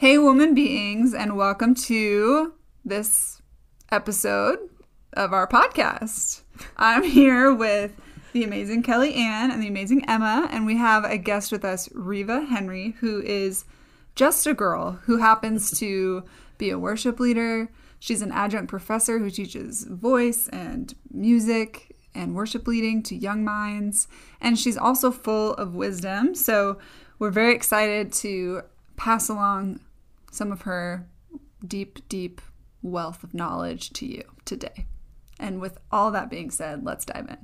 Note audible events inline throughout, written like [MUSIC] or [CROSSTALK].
Hey, woman beings, and welcome to this episode of our podcast. I'm here with the amazing Kelly Ann and the amazing Emma, and we have a guest with us, Riva Henry, who is just a girl who happens to be a worship leader. She's an adjunct professor who teaches voice and music and worship leading to young minds, and she's also full of wisdom. So, we're very excited to pass along some of her deep, deep wealth of knowledge to you today. And with all that being said, let's dive in.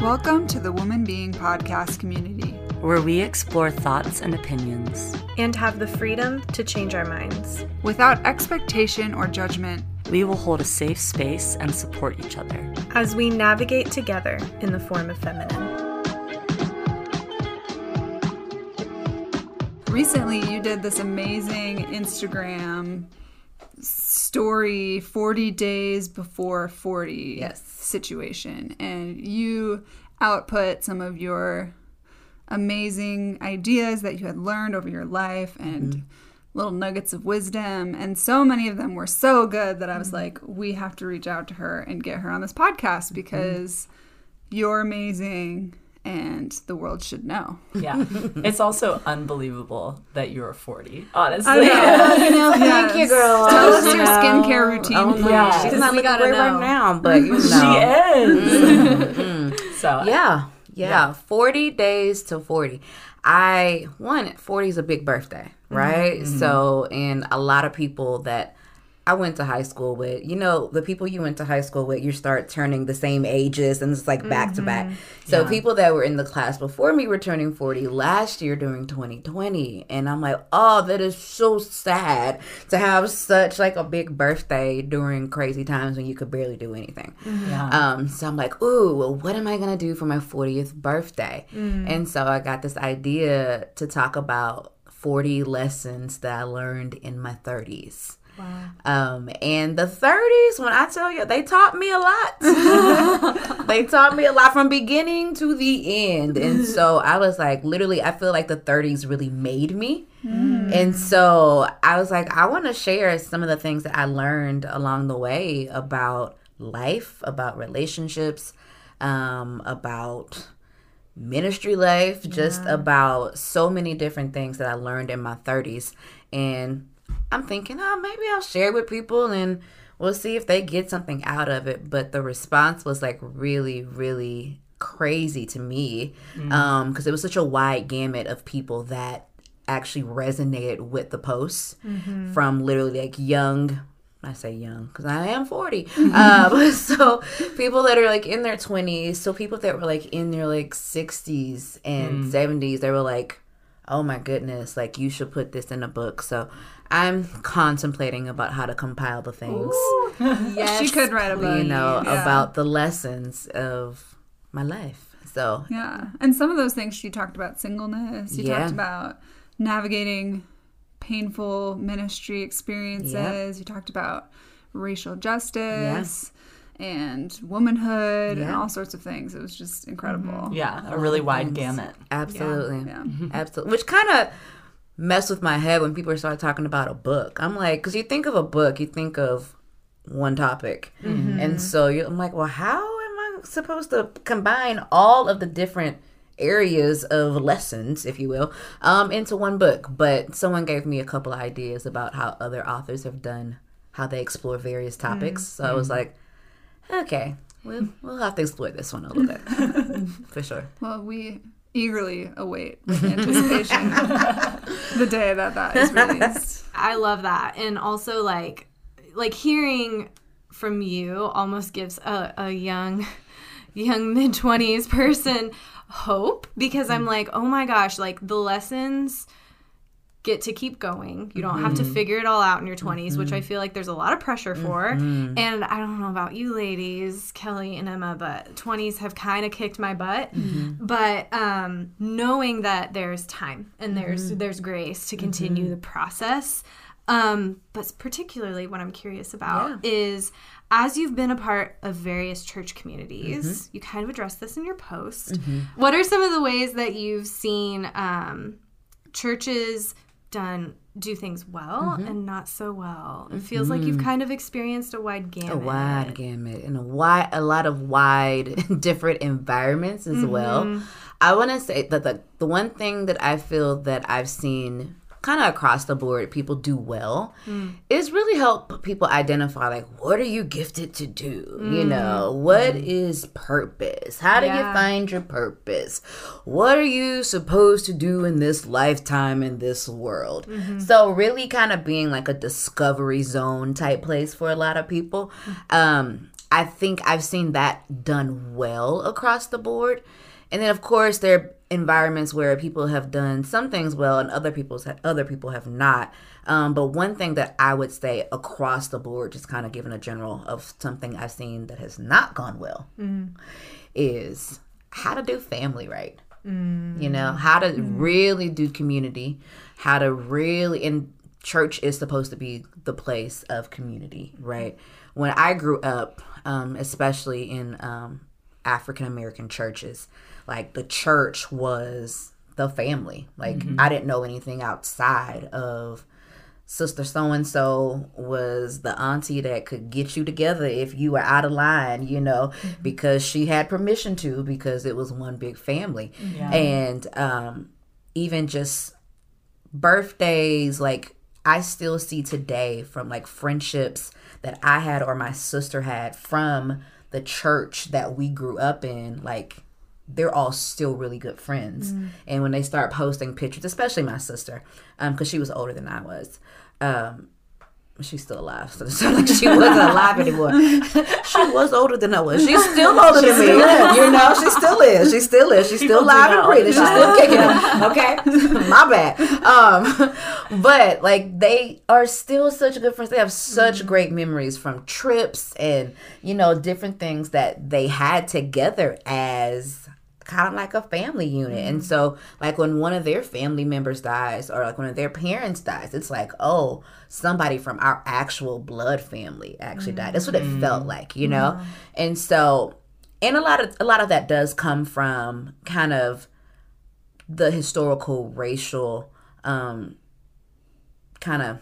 Welcome to the Woman Being Podcast community, where we explore thoughts and opinions and have the freedom to change our minds. Without expectation or judgment, we will hold a safe space and support each other as we navigate together in the form of feminine. Recently, you did this amazing Instagram story 40 days before 40 yes. situation and you output some of your amazing ideas that you had learned over your life and mm-hmm. little nuggets of wisdom and so many of them were so good that I was mm-hmm. like we have to reach out to her and get her on this podcast mm-hmm. because mm-hmm. you're amazing and the world should know. Yeah. [LAUGHS] it's also unbelievable that you're 40, honestly. I know. [LAUGHS] you know, yes. Thank you, girl. Tell us your skincare routine, oh, please. Yeah. She's not looking great right now, but you know. she is. Mm-hmm. [LAUGHS] So, yeah, yeah. Yeah. 40 days to 40. I, one, 40 is a big birthday, right? Mm-hmm. So, and a lot of people that I went to high school with, you know, the people you went to high school with, you start turning the same ages and it's like back mm-hmm. to back. Mm-hmm. So yeah. people that were in the class before me were turning 40 last year during 2020. And I'm like, oh, that is so sad to have such like a big birthday during crazy times when you could barely do anything. Mm-hmm. Yeah. Um, so I'm like, ooh, well, what am I going to do for my 40th birthday? Mm. And so I got this idea to talk about 40 lessons that I learned in my 30s. Wow. Um, and the 30s, when I tell you, they taught me a lot. [LAUGHS] they taught me a lot from beginning to the end. And [LAUGHS] so I was like, literally, I feel like the 30s really made me. Mm. And so I was like, I want to share some of the things that I learned along the way about life, about relationships, um, about ministry life, yeah. just about so many different things that I learned in my 30s. And I'm thinking, oh, maybe I'll share with people and we'll see if they get something out of it. But the response was like really, really crazy to me because mm. um, it was such a wide gamut of people that actually resonated with the posts mm-hmm. from literally like young I say young because I am 40. [LAUGHS] um, [LAUGHS] so people that are like in their 20s, so people that were like in their like 60s and mm. 70s, they were like, oh my goodness, like you should put this in a book. So I'm contemplating about how to compile the things. [LAUGHS] yes, she could write a book. You know yeah. about the lessons of my life. So yeah, and some of those things she talked about singleness. You yeah. talked about navigating painful ministry experiences. Yep. You talked about racial justice. And womanhood and all sorts of things. It was just incredible. Yeah, a really wide gamut. Absolutely. Yeah. Absolutely. Which kind of mess with my head when people start talking about a book. I'm like, because you think of a book, you think of one topic. Mm-hmm. And so I'm like, well, how am I supposed to combine all of the different areas of lessons, if you will, um, into one book? But someone gave me a couple of ideas about how other authors have done, how they explore various topics. Mm-hmm. So I was like, okay, we'll, we'll have to explore this one a little bit [LAUGHS] for sure. Well, we eagerly await with [LAUGHS] anticipation the day that that is released. I love that, and also like like hearing from you almost gives a, a young young mid twenties person hope because I'm mm. like, oh my gosh, like the lessons get to keep going. You don't mm-hmm. have to mm-hmm. figure it all out in your 20s, mm-hmm. which I mm-hmm. feel like there's a lot of pressure for. Mm-hmm. And I don't know about you ladies, Kelly and Emma, but 20s have kind of kicked my butt. Mm-hmm. But um, knowing that there's time and there's there's grace to continue the process. Um, but particularly what I'm curious about yeah. is as you've been a part of various church communities, mm-hmm. you kind of address this in your post. Mm-hmm. What are some of the ways that you've seen um, churches done do things well mm-hmm. and not so well. It feels like you've mm-hmm. kind of experienced a wide gamut. a wide gamut and a wide a lot of wide [LAUGHS] different environments as well mm-hmm. i want to say that the, the one thing that i feel that i've seen kind of across the board people do well. Hmm. Is really help people identify like what are you gifted to do? You hmm. know what hmm. is purpose? How do you find your purpose? What are you supposed to do in this lifetime in this world? Mm-hmm. So really kind of being like a discovery zone type place for a lot of people. Um i think i've seen that done well across the board. And then of course there environments where people have done some things well and other people's other people have not um, but one thing that i would say across the board just kind of giving a general of something i've seen that has not gone well is how to do family right. You know, how to really do community, how to really, and church is supposed to be the place of community, right? When I grew up, um, especially in um, African American churches, like the church was the family. Like I didn't know anything outside of sister so and so was the auntie that could get you together if you were out of line, you know, because she had permission to because it was one big family. And um even just birthdays like I still see today from like friendships that I had or my sister had from the church that we grew up in like they're all still really good friends. And when they start posting pictures, especially my sister, because she was older than I was, um, she's still alive. [LAUGHS] So it's not like she wasn't alive anymore. [LAUGHS] she was older than I was. She's still older than me. You know, she still is. She still is. She's still alive and breathing. She's still kicking it. Okay, [LAUGHS] my bad. Um, but like they are still such good friends. They have such great memories from trips and you know different things that they had together as kind of like a family unit. And mm-hmm. so, like, when one of their family members dies or like one of their parents dies, it's like, oh, somebody from our actual blood family actually died. That's what it mm-hmm. felt like, you know? Mm-hmm. And so, and a lot of a lot of that does come from kind of the historical racial um kind of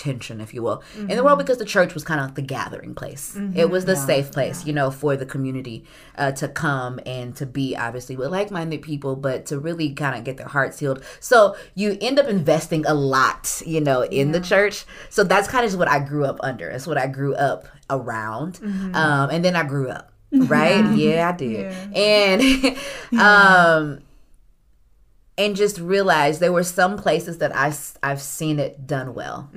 tension if you will in the world because the church was kind of the gathering place. It was the safe place you know for the community uh, to come and to be obviously with like-minded people but to really kind of get their hearts healed. So you end up investing a lot you know in the church. So that's kind of what i grew up under. It's what i grew up around. Um, and then i grew up [LAUGHS] right? Yeah, i did. And [LAUGHS] um and just realized there were some places that I, I've seen it done well.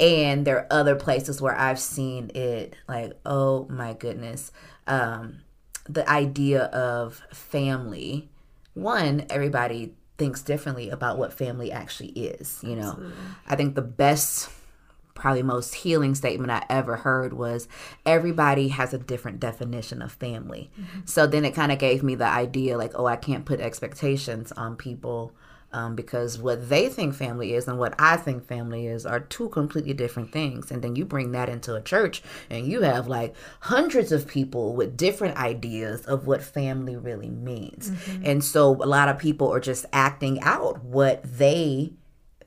And there are other places where I've seen it like, oh my goodness. Um, the idea of family, one, everybody thinks differently about what family actually is. You know, I think the best probably most healing statement I ever heard was everybody has a different definition of family. So then it kind of gave me the idea like, oh, I can't put expectations on people um, because what they think family is and what I think family is are two completely different things. And then you bring that into a church and you have like hundreds of people with different ideas of what family really means. And so a lot of people are just acting out what they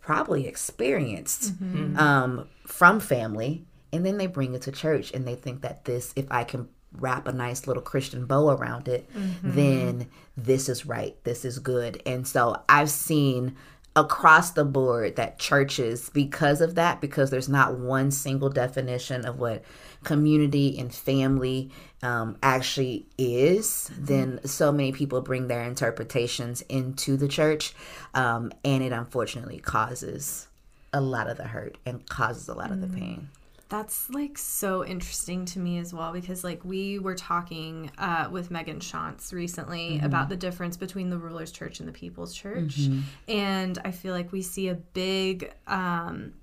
probably experienced um, from family, and then they bring it to church, and they think that this, if I can wrap a nice little Christian bow around it, then this is right, this is good. And so I've seen across the board that churches, because of that, because there's not one single definition of what community and family um, actually is, then so many people bring their interpretations into the church, um, and it unfortunately causes a lot of the hurt and causes a lot of the mm. pain. That's like so interesting to me as well because like we were talking uh, with Megan Shantz recently mm-hmm. about the difference between the ruler's church and the people's church, mm-hmm. and I feel like we see a big um,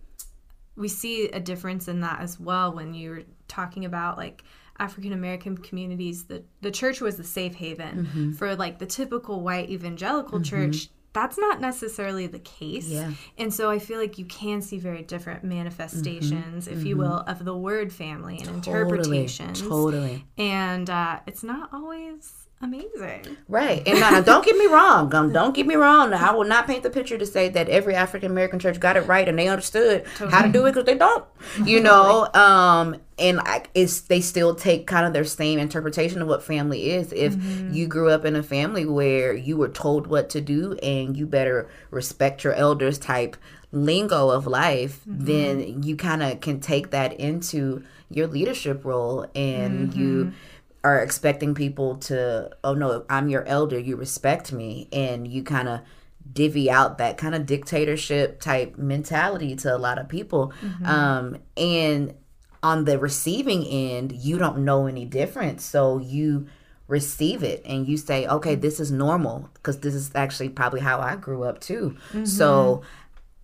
we see a difference in that as well when you're talking about like African American communities. The the church was the safe haven mm-hmm. for like the typical white evangelical church. That's not necessarily the case. Yeah. And so I feel like you can see very different manifestations, if you will, of the word family and interpretations. Totally. And uh, it's not always amazing. Right. And now, don't get me wrong. Um, don't get me wrong. I will not paint the picture to say that every African American church got it right and they understood how to do it because they don't. You [LAUGHS] know, um, and I, it's they still take kind of their same interpretation of what family is. If you grew up in a family where you were told what to do and you better respect your elders type lingo of life, then you kind of can take that into your leadership role and you are expecting people to oh no i'm your elder you respect me and you kind of divvy out that kind of dictatorship type mentality to a lot of people mm-hmm. um and on the receiving end you don't know any different so you receive it and you say okay mm-hmm. this is normal because this is actually probably how i grew up too. So mm-hmm.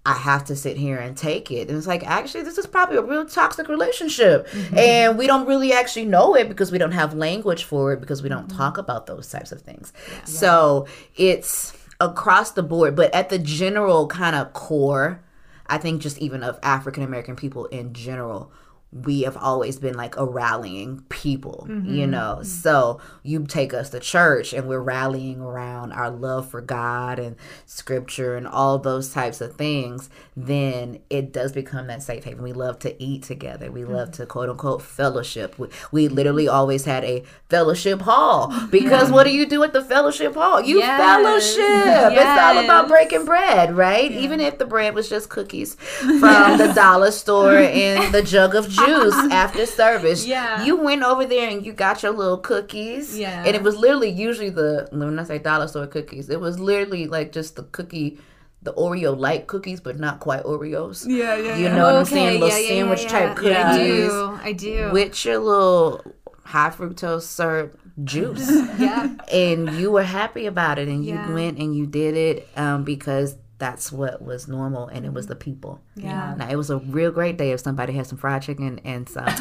I have to sit here and take it. And it's like, actually, this is probably a real toxic relationship. Mm-hmm. And we don't really actually know it because we don't have language for it because we don't mm-hmm. talk about those types of things. So it's across the board, but at the general kind of core, I think just even of African American people in general, we have always been like a rallying people, you mm-hmm. know. So you take us to church and we're rallying around our love for God and scripture and all those types of things, then it does become that safe haven. We love to eat together. We love mm-hmm. to quote unquote fellowship. We, we literally always had a fellowship hall [LAUGHS] because what do you do at the fellowship hall? You Yes. fellowship. It's all about breaking bread, right? Even if the bread was just cookies [LAUGHS] from the dollar store and the jug of [LAUGHS] juice [LAUGHS] after service. Yeah. You went over there and you got your little cookies. Yeah. And it was literally usually the when I say dollar store cookies, it was literally like just the cookie the Oreo light cookies, but not quite Oreos. Yeah, yeah, You yeah. know what I'm saying? Little sandwich type cookies I do. I do. with your little high fructose syrup juice. [LAUGHS] yeah. and you were happy about it and you Yeah. went and you did it um, because that's what was normal and it was the people. Yeah. Now it was a real great day if somebody had some fried chicken and some [LAUGHS] [LAUGHS]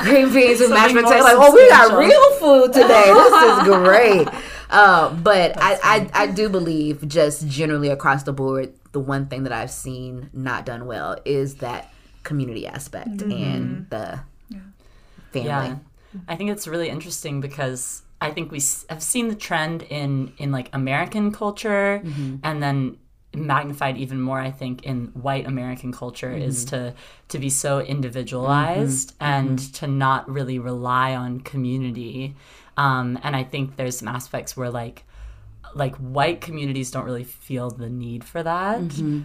green beans and mashed Something more potatoes. Like, oh, we got real food today. This is [LAUGHS] great. Uh, but I, I, I do believe just generally across the board, the one thing that I've seen not done well is that community aspect and the family. Yeah. I think it's really interesting because I think we have seen the trend in in like American culture and then magnified even more I think in white American culture is to to be so individualized and to not really rely on community. Um, and I think there's some aspects where like like white communities don't really feel the need for that.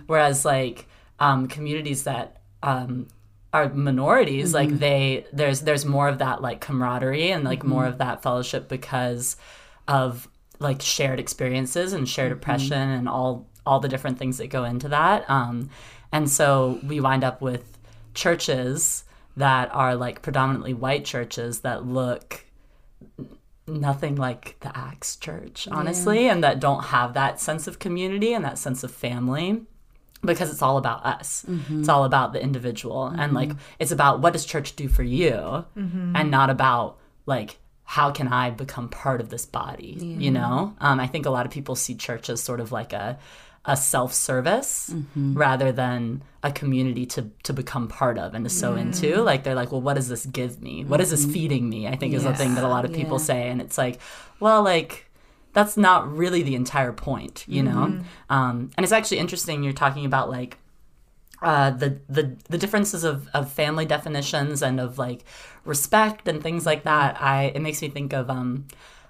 Whereas like um, communities that um, are minorities like mm-hmm. they there's there's more of that like camaraderie and like more mm-hmm. of that fellowship because of like shared experiences and shared mm-hmm. oppression and all all the different things that go into that. Um, and so we wind up with churches that are like predominantly white churches that look nothing like the Acts church, honestly, and that don't have that sense of community and that sense of family because it's all about us. Mm-hmm. It's all about the individual. And mm-hmm. like it's about what does church do for you mm-hmm. and not about like how can I become part of this body, you know? Um, I think a lot of people see church as sort of like a a self-service rather than a community to to become part of and to sow into. Like they're like well what does this give me? What is this feeding me? I think is the thing that a lot of people say. And it's like well like that's not really the entire point you know? Um, and it's actually interesting you're talking about like uh, the the the differences of, of family definitions and of like respect and things like that. I it makes me think of um,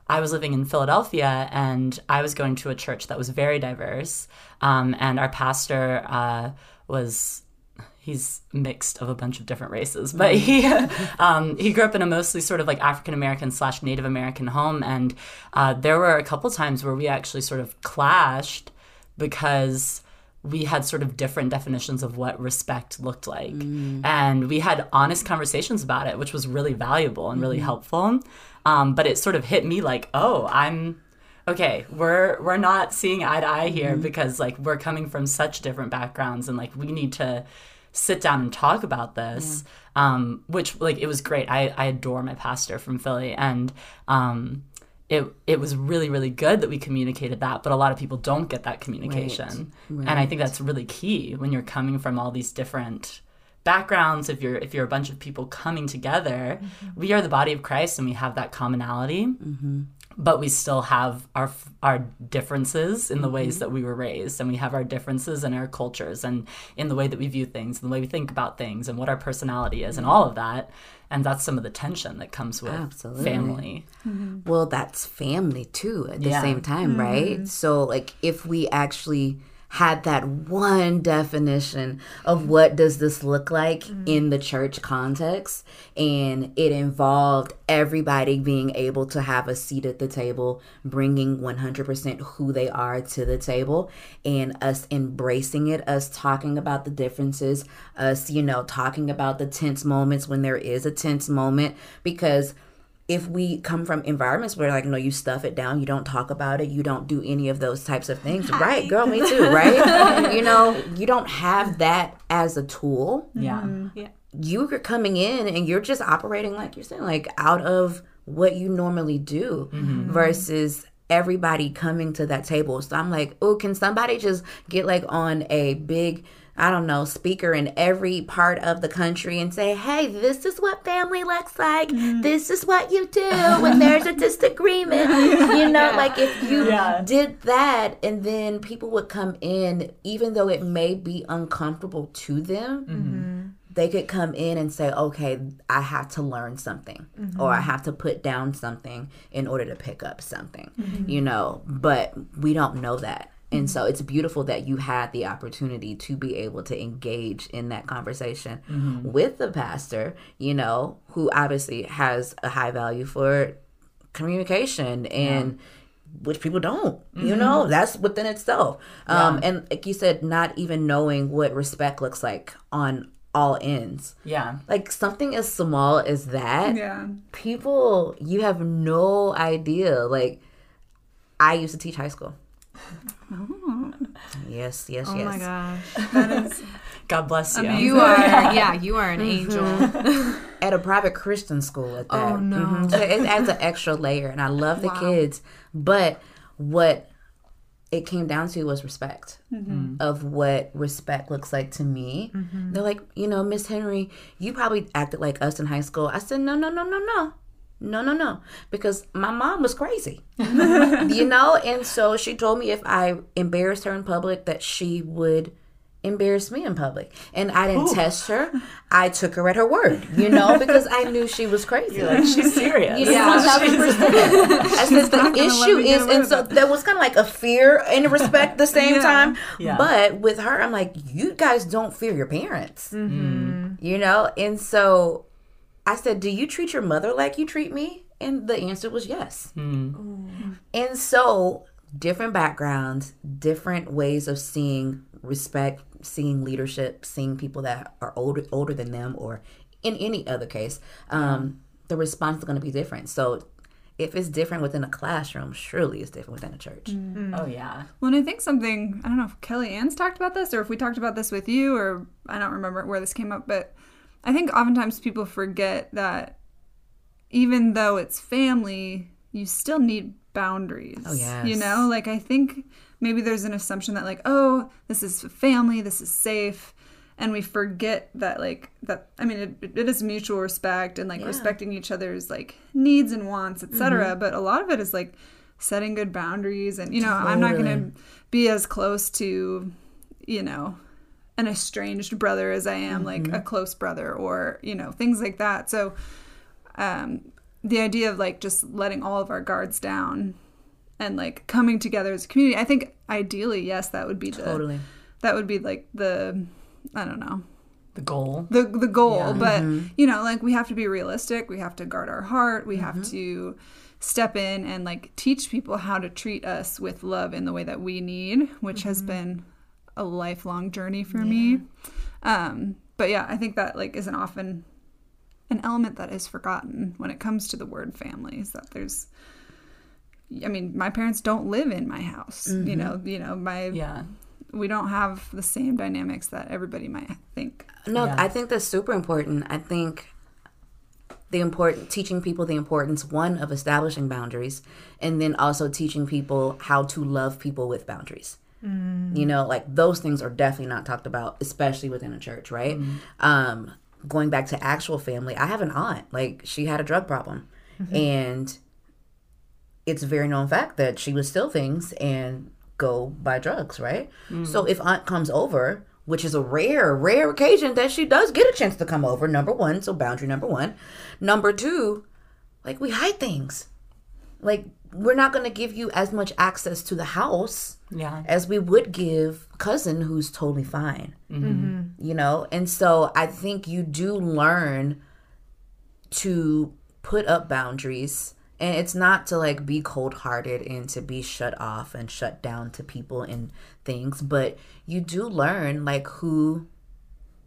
I was living in Philadelphia and I was going to a church that was very diverse, um, and our pastor uh, was he's mixed of a bunch of different races, but he [LAUGHS] um, he grew up in a mostly sort of like African American slash Native American home, and uh, there were a couple times where we actually sort of clashed because we had sort of different definitions of what respect looked like. And we had honest conversations about it, which was really valuable and really helpful. Um, but it sort of hit me like, oh, I'm okay, we're we're not seeing eye to eye here because like we're coming from such different backgrounds and like we need to sit down and talk about this. Um, which like it was great. I, I adore my pastor from Philly and um it it was really really good that we communicated that but a lot of people don't get that communication. And i think that's really key when you're coming from all these different backgrounds. If you're if you're a bunch of people coming together we are the body of christ and we have that commonality but we still have our our differences in the ways mm-hmm. that we were raised and we have our differences in our cultures and in the way that we view things and the way we think about things and what our personality is and mm-hmm. all of that and that's some of the tension that comes with Absolutely. family mm-hmm. Well, that's family too at the Yeah. same time, right? So like if we actually had that one definition of what does this look like mm-hmm. in the church context. And it involved everybody being able to have a seat at the table bringing 100% who they are to the table and us embracing it us talking about the differences us you know talking about the tense moments when there is a tense moment. Because if we come from environments where like no you stuff it down you don't talk about it you don't do any of those types of things right. girl me too [LAUGHS] right? You know you don't have that as a tool. Yeah. Mm-hmm. Yeah. you're coming in and you're just operating like you're saying like out of what you normally do mm-hmm. versus everybody coming to that table. So i'm like oh can somebody just get like on a big I don't know, speaker in every part of the country and say, hey, this is what family looks like. Mm-hmm. This is what you do [LAUGHS] when there's a disagreement. You know, like if you Yeah. did that and then people would come in, even though it may be uncomfortable to them, mm-hmm. Mm-hmm. they could come in and say, okay, I have to learn something or I have to put down something in order to pick up something, you know, but we don't know that. And so it's beautiful that you had the opportunity to be able to engage in that conversation with the pastor, you know, who obviously has a high value for communication and which people don't you know that's within itself. Um and like you said not even knowing what respect looks like on all ends. Yeah. Like something as small as that Yeah. people you have no idea. Like i used to teach high school [LAUGHS] yes yes Oh yes Oh my gosh. [LAUGHS] That is god bless you Amazing. You are, [LAUGHS] yeah, you are an mm-hmm. angel. at a private Christian school at that. Oh, no. Mhm. So it adds an extra layer, and I love the Wow. kids, but what it came down to was respect mm-hmm. Mm-hmm. of what respect looks like to me. They're like, you know, Miss Henry, you probably acted like us in high school. I said, no, no, no, no, no. No, no, no. Because my mom was crazy. [LAUGHS] you know? And so she told me if I embarrassed her in public that she would embarrass me in public. And I didn't test her. I took her at her word, you know, [LAUGHS] because I knew she was crazy. You're like she's serious You know, 1000%. I said the not gonna let issue is, and so there was kind of like a fear and a respect at the same Yeah. time. Yeah. But with her, I'm like, you guys don't fear your parents, mm-hmm. you know. And so I said, "Do you treat your mother like you treat me?" And the answer was yes. And so different backgrounds, different ways of seeing respect, seeing leadership, seeing people that are older older than them, or in any other case, um, the response is going to be different. So if it's different within a classroom, surely it's different within a church. oh yeah Well, and I think something, I don't know if Kelly Ann's talked about this or if we talked about this with you or I don't remember where this came up, but I think oftentimes people forget that even though it's family, you still need boundaries. Oh, yes. You know, like I think maybe there's an assumption that, like, oh, this is family, this is safe. And we forget that, like, that, I mean, it, it is mutual respect and, like, Yeah. respecting each other's, like, needs and wants, etc. Mm-hmm. But a lot of it is, like, setting good boundaries. And, you know, I'm not going to be as close to, you know, an estranged brother as I am like a close brother or, you know, things like that. So um the idea of like just letting all of our guards down and like coming together as a community, I think ideally, yes, that would be the Totally. that would be like the I don't know, the goal the the goal Yeah. but you know like we have to be realistic we have to guard our heart we Mm-hmm. have to step in and like teach people how to treat us with love in the way that we need which has Mm-hmm. been a lifelong journey for me um but yeah i think that like isn't often an element that is forgotten when it comes to the word family is that there's I mean, my parents don't live in my house. Mm-hmm. You know, you know, my yeah we don't have the same dynamics that everybody might think. No, Yeah. I think that's super important. I think the important teaching people the importance one of establishing boundaries and then also teaching people how to love people with boundaries. Mm-hmm. You know, like those things are definitely not talked about, especially within a church, right? Mm-hmm. Um, going back to actual family, I have an aunt, like she had a drug problem mm-hmm. and it's a very known fact that she would steal things and go buy drugs, right? Mm. So if aunt comes over, which is a rare, rare occasion that she does get a chance to come over, number one, so boundary number one. Number two, like we hide things. Like we're not gonna give you as much access to the house Yeah. as we would give cousin who's totally fine. Mm-hmm. Mm-hmm. You know? And so i think you do learn to put up boundaries and it's not to like be cold-hearted and to be shut off and shut down to people and things but you do learn like who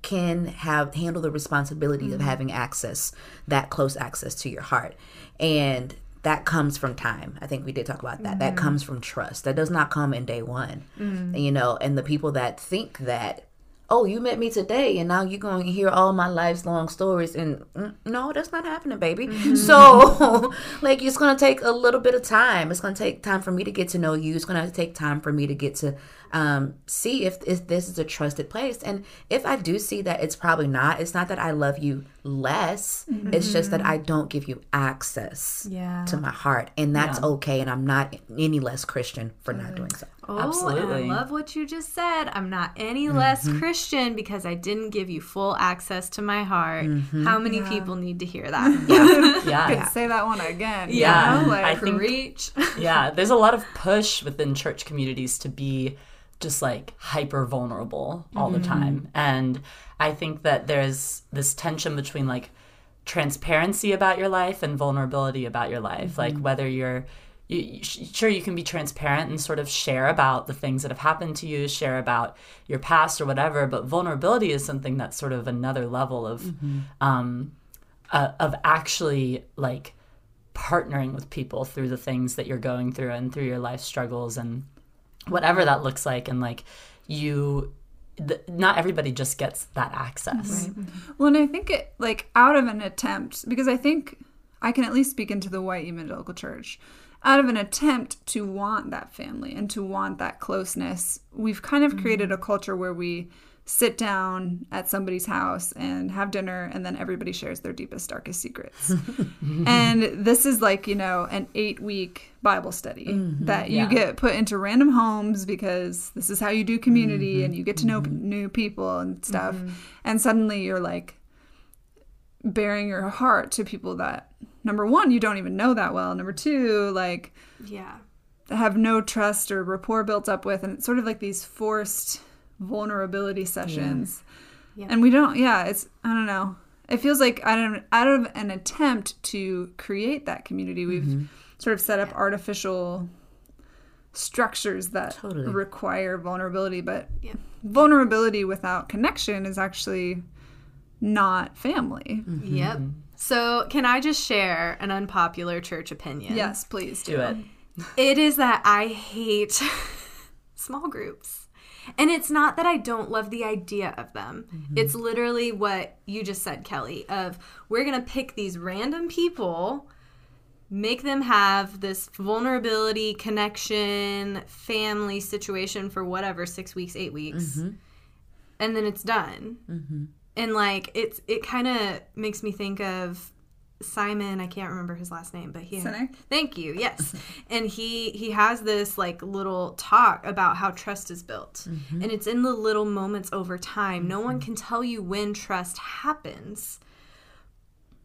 can have handle the responsibility of mm-hmm. having access that close access to your heart. And that comes from time. I think we did talk about that. That mm-hmm. comes from trust. That does not come in day one. Mm. You know and the people that think that oh you met me today and now you're going to hear all my life's long stories. And mm, no that's not happening baby. So [LAUGHS] like it's going to take a little bit of time. It's going to take time for me to get to know you. It's going to take time for me to get to um, see if, if this is a trusted place. And if i do see that it's probably not it's not that i love you less. It's just that i don't give you access Yeah. to my heart. And that's okay. And i'm not any less christian for not doing so Oh, Absolutely. and I love what you just said. I'm not any mm-hmm. less Christian because I didn't give you full access to my heart. Mm-hmm. How many people need to hear that? Yeah. [LAUGHS] Say that one again. you Yeah. know? Like, I think- Preach. [LAUGHS] yeah, there's a lot of push within church communities to be just like hyper vulnerable all the mm-hmm. time. And I think that there's this tension between like transparency about your life and vulnerability about your life. Like whether you're you, you- sure you can be transparent and sort of share about the things that have happened to you, share about your past or whatever, but vulnerability is something that's sort of another level of um uh, of actually like partnering with people through the things that you're going through and through your life struggles and whatever that looks like. And like you th- not everybody just gets that access. Well, and I think it like out of an attempt because I think I can at least speak into the white evangelical church. Out of an attempt to want that family and to want that closeness, we've kind of mm-hmm. created a culture where we sit down at somebody's house and have dinner and then everybody shares their deepest darkest secrets. [LAUGHS] and this is like, you know, an 8-week Bible study mm-hmm. that you Yeah. get put into random homes because this is how you do community mm-hmm. and you get to know p new people and stuff. And suddenly you're like bearing your heart to people that number one you don't even know that well number two like yeah. have no trust or rapport built up with and it's sort of like these forced vulnerability sessions Yeah. and we don't yeah it's i don't know it feels like out of, out of an attempt to create that community we've mm-hmm. sort of set up artificial structures that Totally. require vulnerability but Yeah. vulnerability without connection is actually not family mm-hmm. Yep. So, can I just share an unpopular church opinion? yes please do it It is that I hate [LAUGHS] small groups. And it's not that I don't love the idea of them. Mm-hmm. It's literally what you just said, Kelly, of we're going to pick these random people, make them have this vulnerability, connection, family situation for whatever, 6 weeks, 8 weeks. Mm-hmm. And then it's done. Mm-hmm. And like it's it kind of makes me think of Simon, I can't remember his last name, but he Sinek? Thank you. Yes. [LAUGHS] and he he has this like little talk about how trust is built. Mm-hmm. And it's in the little moments over time. No mm-hmm. one can tell you when trust happens.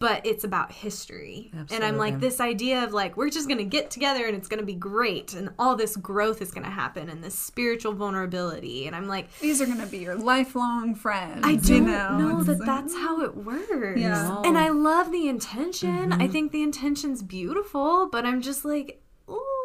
But it's about history. And I'm like this idea of like we're just going to get together and it's going to be great and all this growth is going to happen and this spiritual vulnerability and I'm like these are going to be your lifelong friends I you don't know, know, that like- that's how it works. Yeah. And I love the intention. I mm-hmm. think the intention's beautiful, but I'm just like, ooh,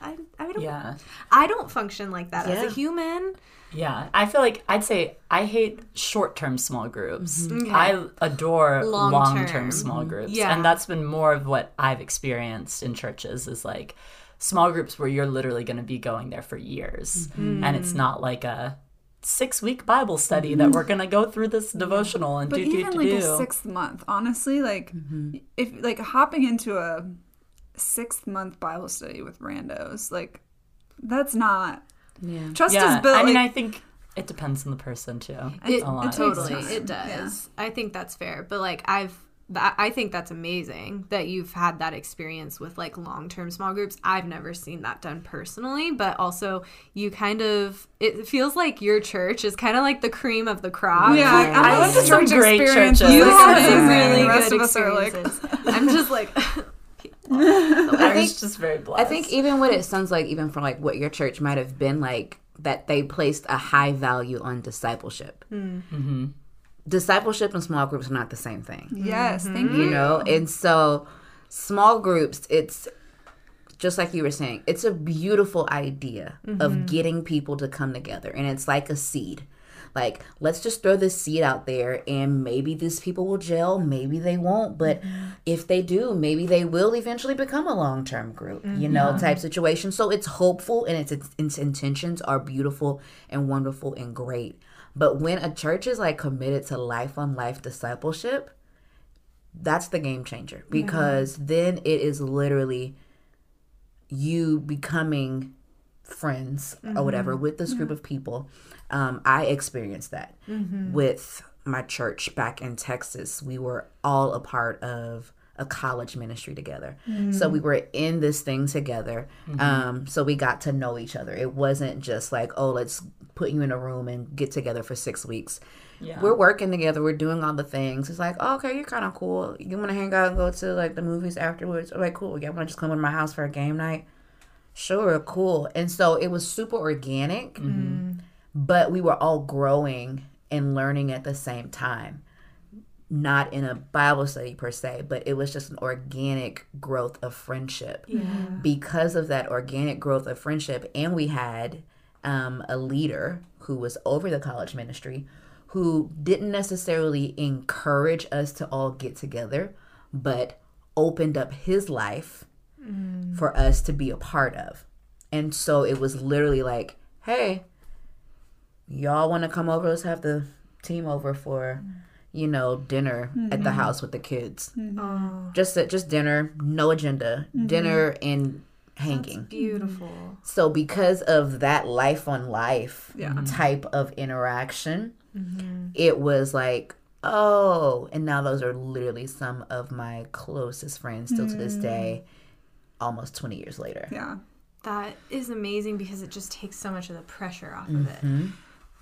I, I don't yeah. I don't function like that as a human. yeah. I feel like i'd say i hate short-term small groups. Okay. i adore Long-term. long-term small groups. Yeah. and that's been more of what i've experienced in churches is like small groups where you're literally going to be going there for years. Mm-hmm. And it's not like a six week bible study that mm-hmm. we're going to go through this devotional and but do do even do like do. a sixth month honestly like if like hopping into a sixth month bible study with randos like that's not yeah trust yeah is built i mean like, i think it depends on the person too It, a lot. takes totally time. it does. I think that's fair. But like I've I think that's amazing that you've had that experience with like long term small groups. I've never seen that done personally, but also you kind of it feels like your church is kind of like the cream of the crop. Yeah, I, I I went to some great experiences. churches. You It's have some really The rest good of us are like, experiences. [LAUGHS] I'm just like [LAUGHS] I, think- was just very blessed. I think even what it sounds like, even from like what your church might have been like, that they placed a high value on discipleship. Hmm. Mm-hmm. Discipleship and small groups are not the same thing, yes, thank you. you know. And so, small groups, it's just like you were saying, it's a beautiful idea of mm-hmm. getting people to come together, and it's like a seed. Like, let's just throw this seed out there, and maybe these people will gel, maybe they won't. But mm-hmm. if they do, maybe they will eventually become a long term group, you know, mm-hmm. type situation. So it's hopeful, and its, its intentions are beautiful and wonderful and great. But when a church is like committed to life on life discipleship, that's the game changer mm-hmm. because then it is literally you becoming friends or whatever with this group of people. Um, I experienced that mm-hmm. with my church back in Texas. We were all a part of a college ministry together. So we mm. were in this thing together. Mm-hmm. Um, so we got to know each other. It wasn't just like, oh, let's put you in a room and get together for six weeks. Yeah. We're working together. We're doing all the things. It's like, oh, okay, you're kind of cool. You want to hang out and go to like the movies afterwards? Like, cool. Yeah, want to just come to my house for a game night? Sure, cool. And so it was super organic, mm-hmm. But we were all growing and learning at the same time. Not in a Bible study per se, but it was just an organic growth of friendship. Because of that organic growth of friendship, and we had um, a leader who was over the college ministry who didn't necessarily encourage us to all get together, but opened up his life for us to be a part of. And so it was literally like, hey, y'all want to come over? Let's have the team over for, you know, dinner at the mm-hmm. house with the kids. Mm-hmm. Just just dinner, no agenda, mm-hmm. dinner and hanging. beautiful. So because of that life on life Yeah. type of interaction, it was like, oh, and now those are literally some of my closest friends still to this day, almost 20 years later. Yeah. That is amazing because it just takes so much of the pressure off of it.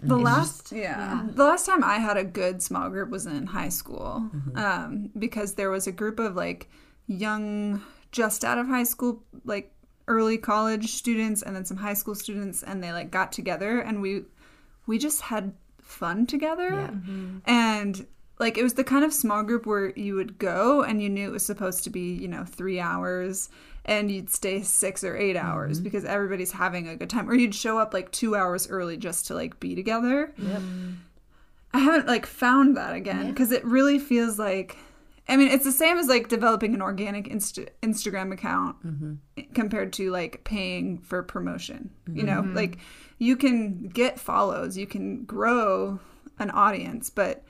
The last, yeah, the last time I had a good small group was in high school, um, because there was a group of like young, just out of high school, like early college students, and then some high school students, and they like got together, and we, we just had fun together, and like it was the kind of small group where you would go and you knew it was supposed to be you know three hours and you'd stay six or eight hours mm-hmm. because everybody's having a good time. Or you'd show up like two hours early just to like be together. I haven't like found that again because it really feels like i mean it's the same as like developing an organic Insta- instagram account mm-hmm. compared to like paying for promotion you know? Mm-hmm. Like you can get follows you can grow an audience but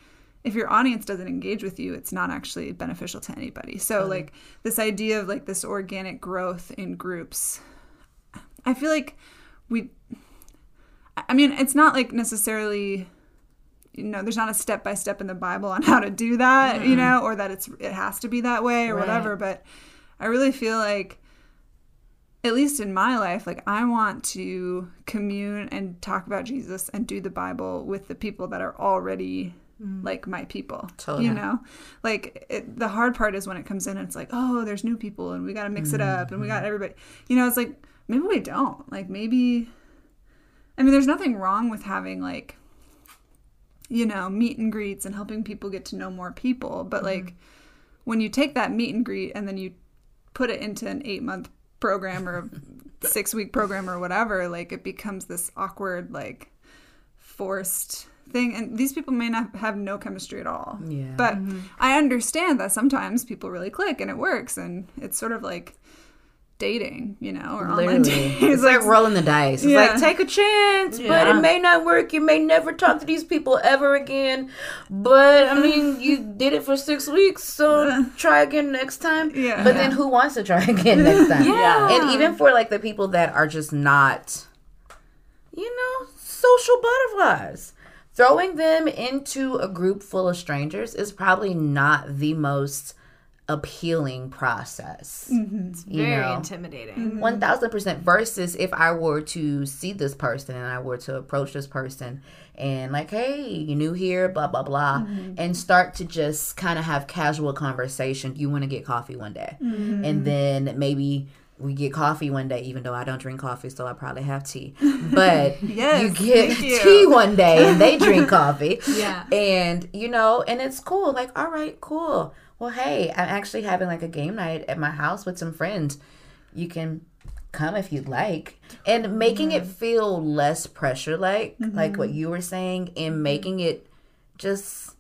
if your audience doesn't engage with you it's not actually beneficial to anybody. So like this idea of like this organic growth in groups i feel like we i mean it's not like necessarily you know there's not a step by step in the bible on [LAUGHS] how to do that you know or that it's it has to be that way or whatever but i really feel like at least in my life, like I want to commune and talk about Jesus and do the Bible with the people that are already Mm. like my people. Totally. You know, like it, the hard part is when it comes in and it's like, oh, there's new people and we got to mix it up and we mm-hmm. got everybody. You know, it's like maybe we don't. Like maybe, I mean, there's nothing wrong with having like, you know, meet and greets and helping people get to know more people. But mm-hmm. like when you take that meet and greet and then you put it into an eight month program or a [LAUGHS] six week program or whatever, like it becomes this awkward, like forced thing. And these people may not have no chemistry at all. Yeah. But mm-hmm. I understand that sometimes people really click and it works. And it's sort of like dating, you know, or online Literally. dating. It's like rolling the dice. It's Yeah. like take a chance, but it may not work. You may never talk to these people ever again. But I mean, [LAUGHS] you did it for six weeks, so [LAUGHS] try again next time. Yeah. But then who wants to try [LAUGHS] again next time? Yeah. And even for like the people that are just not, you know, social butterflies. Throwing them into a group full of strangers is probably not the most appealing process. Mm-hmm. It's very intimidating. Mm-hmm. One thousand percent. Versus if I were to see this person and I were to approach this person and like, hey, you new here, blah blah blah, mm-hmm. and start to just kind of have casual conversation. You want to get coffee one day, and then maybe. We get coffee one day, even though I don't drink coffee, so I probably have tea. [LAUGHS] But [LAUGHS] Yes, you get you. tea one day, and they drink [LAUGHS] coffee. Yeah. And, you know, and it's cool. Like, all right, cool. Well, hey, I'm actually having like a game night at my house with some friends. You can come if you'd like. And making it feel less pressure like, like what mm-hmm. you were saying, and mm-hmm. making it just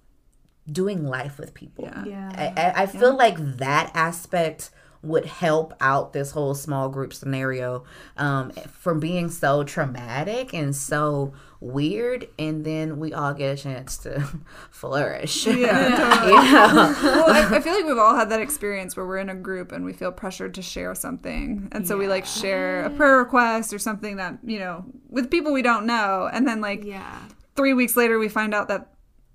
doing life with people. Yeah. Yeah. I, I- I feel like that aspect would help out this whole small group scenario um, from being so traumatic and so weird, and then we all get a chance to [LAUGHS] flourish. Yeah. [LAUGHS] You well, I, I feel like we've all had that experience where we're in a group and we feel pressured to share something, and so we like share a prayer request or something that you know with people we don't know, and then like Yeah. three weeks later we find out that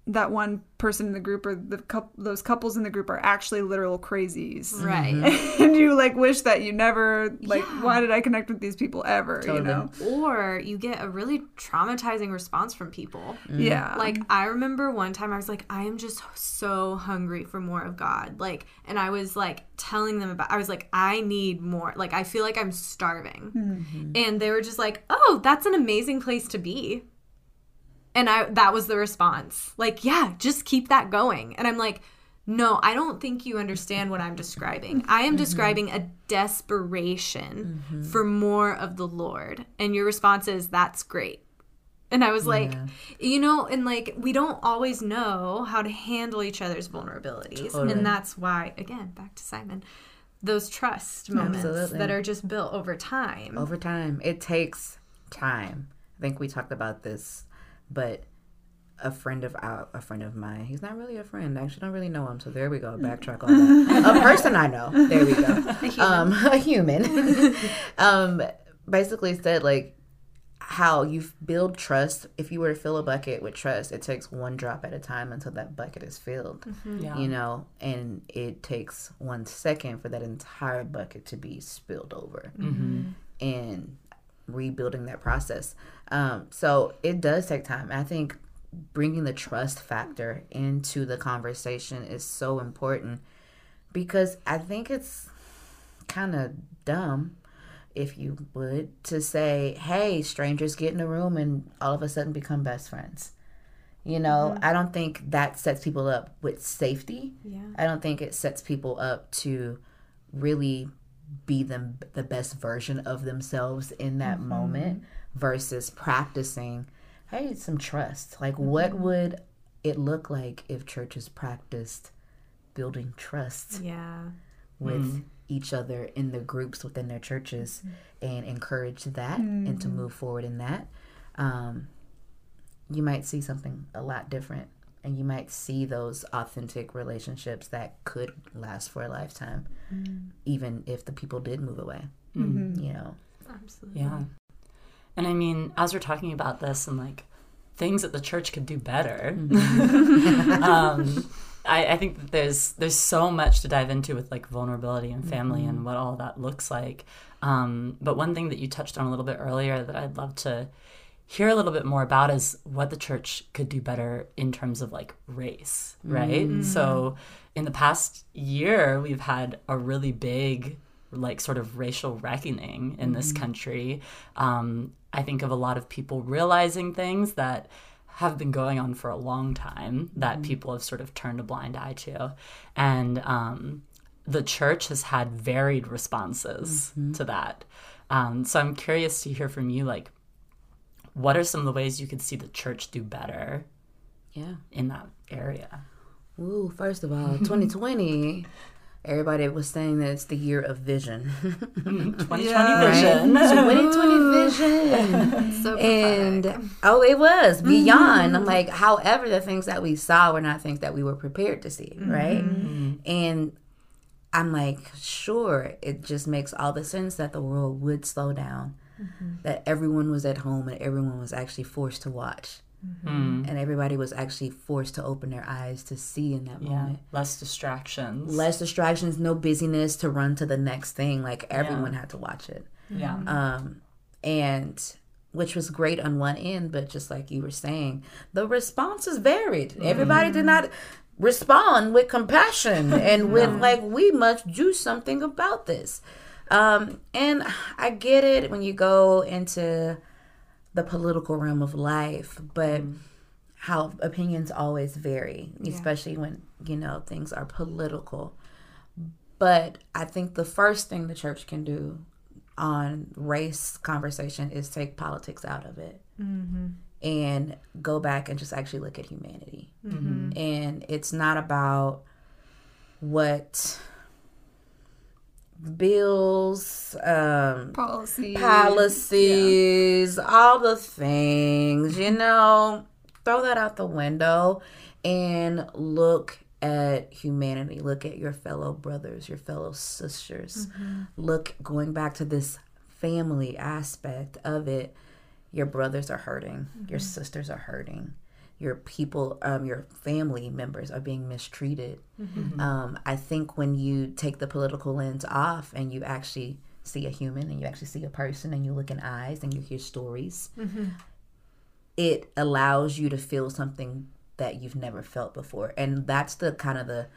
that one person in the group or the couple, those couples in the group are actually literal crazies, Right. [LAUGHS] and you like wish that you never like Yeah. why did I connect with these people ever, you know? Or you get a really traumatizing response from people. Mm. Yeah, Like I remember one time I was like, I am just so hungry for more of God. Like, and I was like telling them about. I was like, I need more. Like, I feel like I'm starving, mm-hmm. and they were just like, Oh, that's an amazing place to be. And I that was the response. Like, yeah, just keep that going. And I'm like, no, I don't think you understand what I'm describing. I am mm-hmm. describing a desperation mm-hmm. for more of the Lord. And your response is, that's great. And I was like, you know, and like we don't always know how to handle each other's vulnerabilities. Totally. And that's why, again, back to Simon, those trust moments Absolutely. that are just built over time. Over time, it takes time. I think we talked about this, but a friend of our, a friend of mine, he's not really a friend. I actually don't really know him, so there we go. Backtrack all that. a [LAUGHS] person I know. There we go. Um, a human. [LAUGHS] um, basically said like how you build trust. If you were to fill a bucket with trust, it takes one drop at a time until that bucket is filled. Yeah. You know, and it takes one second for that entire bucket to be spilled over and rebuilding that process. Um, so it does take time. I think bringing the trust factor into the conversation is so important because I think it's kind of dumb, if you would, to say, hey, strangers get in a room and all of a sudden become best friends. You know, I don't think that sets people up with safety. Yeah. I don't think it sets people up to really be them the best version of themselves in that mm-hmm. moment versus practicing hey some trust. Like mm-hmm. what would it look like if churches practiced building trust Yeah. with mm-hmm. each other in the groups within their churches and encourage that and to move forward in that? Um, you might see something a lot different and you might see those authentic relationships that could last for a lifetime even if the people did move away you know Absolutely. Yeah. And I mean, as we're talking about this and like things that the church could do better, [LAUGHS] um, I, I think that there's there's so much to dive into with like vulnerability and family and what all that looks like. Um, but one thing that you touched on a little bit earlier that I'd love to hear a little bit more about is what the church could do better in terms of like race, right? So in the past year, we've had a really big like sort of racial reckoning in this country. Um, I think of a lot of people realizing things that have been going on for a long time that people have sort of turned a blind eye to. And um, the church has had varied responses to that. Um, so I'm curious to hear from you, like, what are some of the ways you could see the church do better yeah. in that area? Ooh, first of all [LAUGHS] 2020 everybody was saying that it's the year of vision. [LAUGHS] [LAUGHS] 2020 Yeah. vision. 2020 vision. So and oh it was beyond i'm like however the things that we saw were not things that we were prepared to see mm-hmm. right? And i'm like sure it just makes all the sense that the world would slow down that everyone was at home and everyone was actually forced to watch Mm-hmm. And everybody was actually forced to open their eyes to see in that yeah. moment. Less distractions. Less distractions, no busyness to run to the next thing. Like everyone yeah. had to watch it. Yeah. Um, and which was great on one end, but just like you were saying, the responses varied. Mm-hmm. Everybody did not respond with compassion and [LAUGHS] with no. like we must do something about this. Um, and I get it when you go into the political realm of life, but mm. how opinions always vary, yeah. especially when, you know, things are political. But I think the first thing the church can do on race conversation is take politics out of it mm-hmm. and go back and just actually look at humanity. Mm-hmm. And it's not about what bills, um, policies, policies, yeah. all the things, you know, throw that out the window and look at humanity. Look at your fellow brothers, your fellow sisters. Mm-hmm. Look, going back to this family aspect of it, your brothers are hurting, mm-hmm. your sisters are hurting your people, um, your family members are being mistreated. Mm-hmm. Um, I think when you take the political lens off and you actually see a human and you actually see a person and you look in eyes and you hear stories, mm-hmm. it allows you to feel something that you've never felt before. And that's the kind of the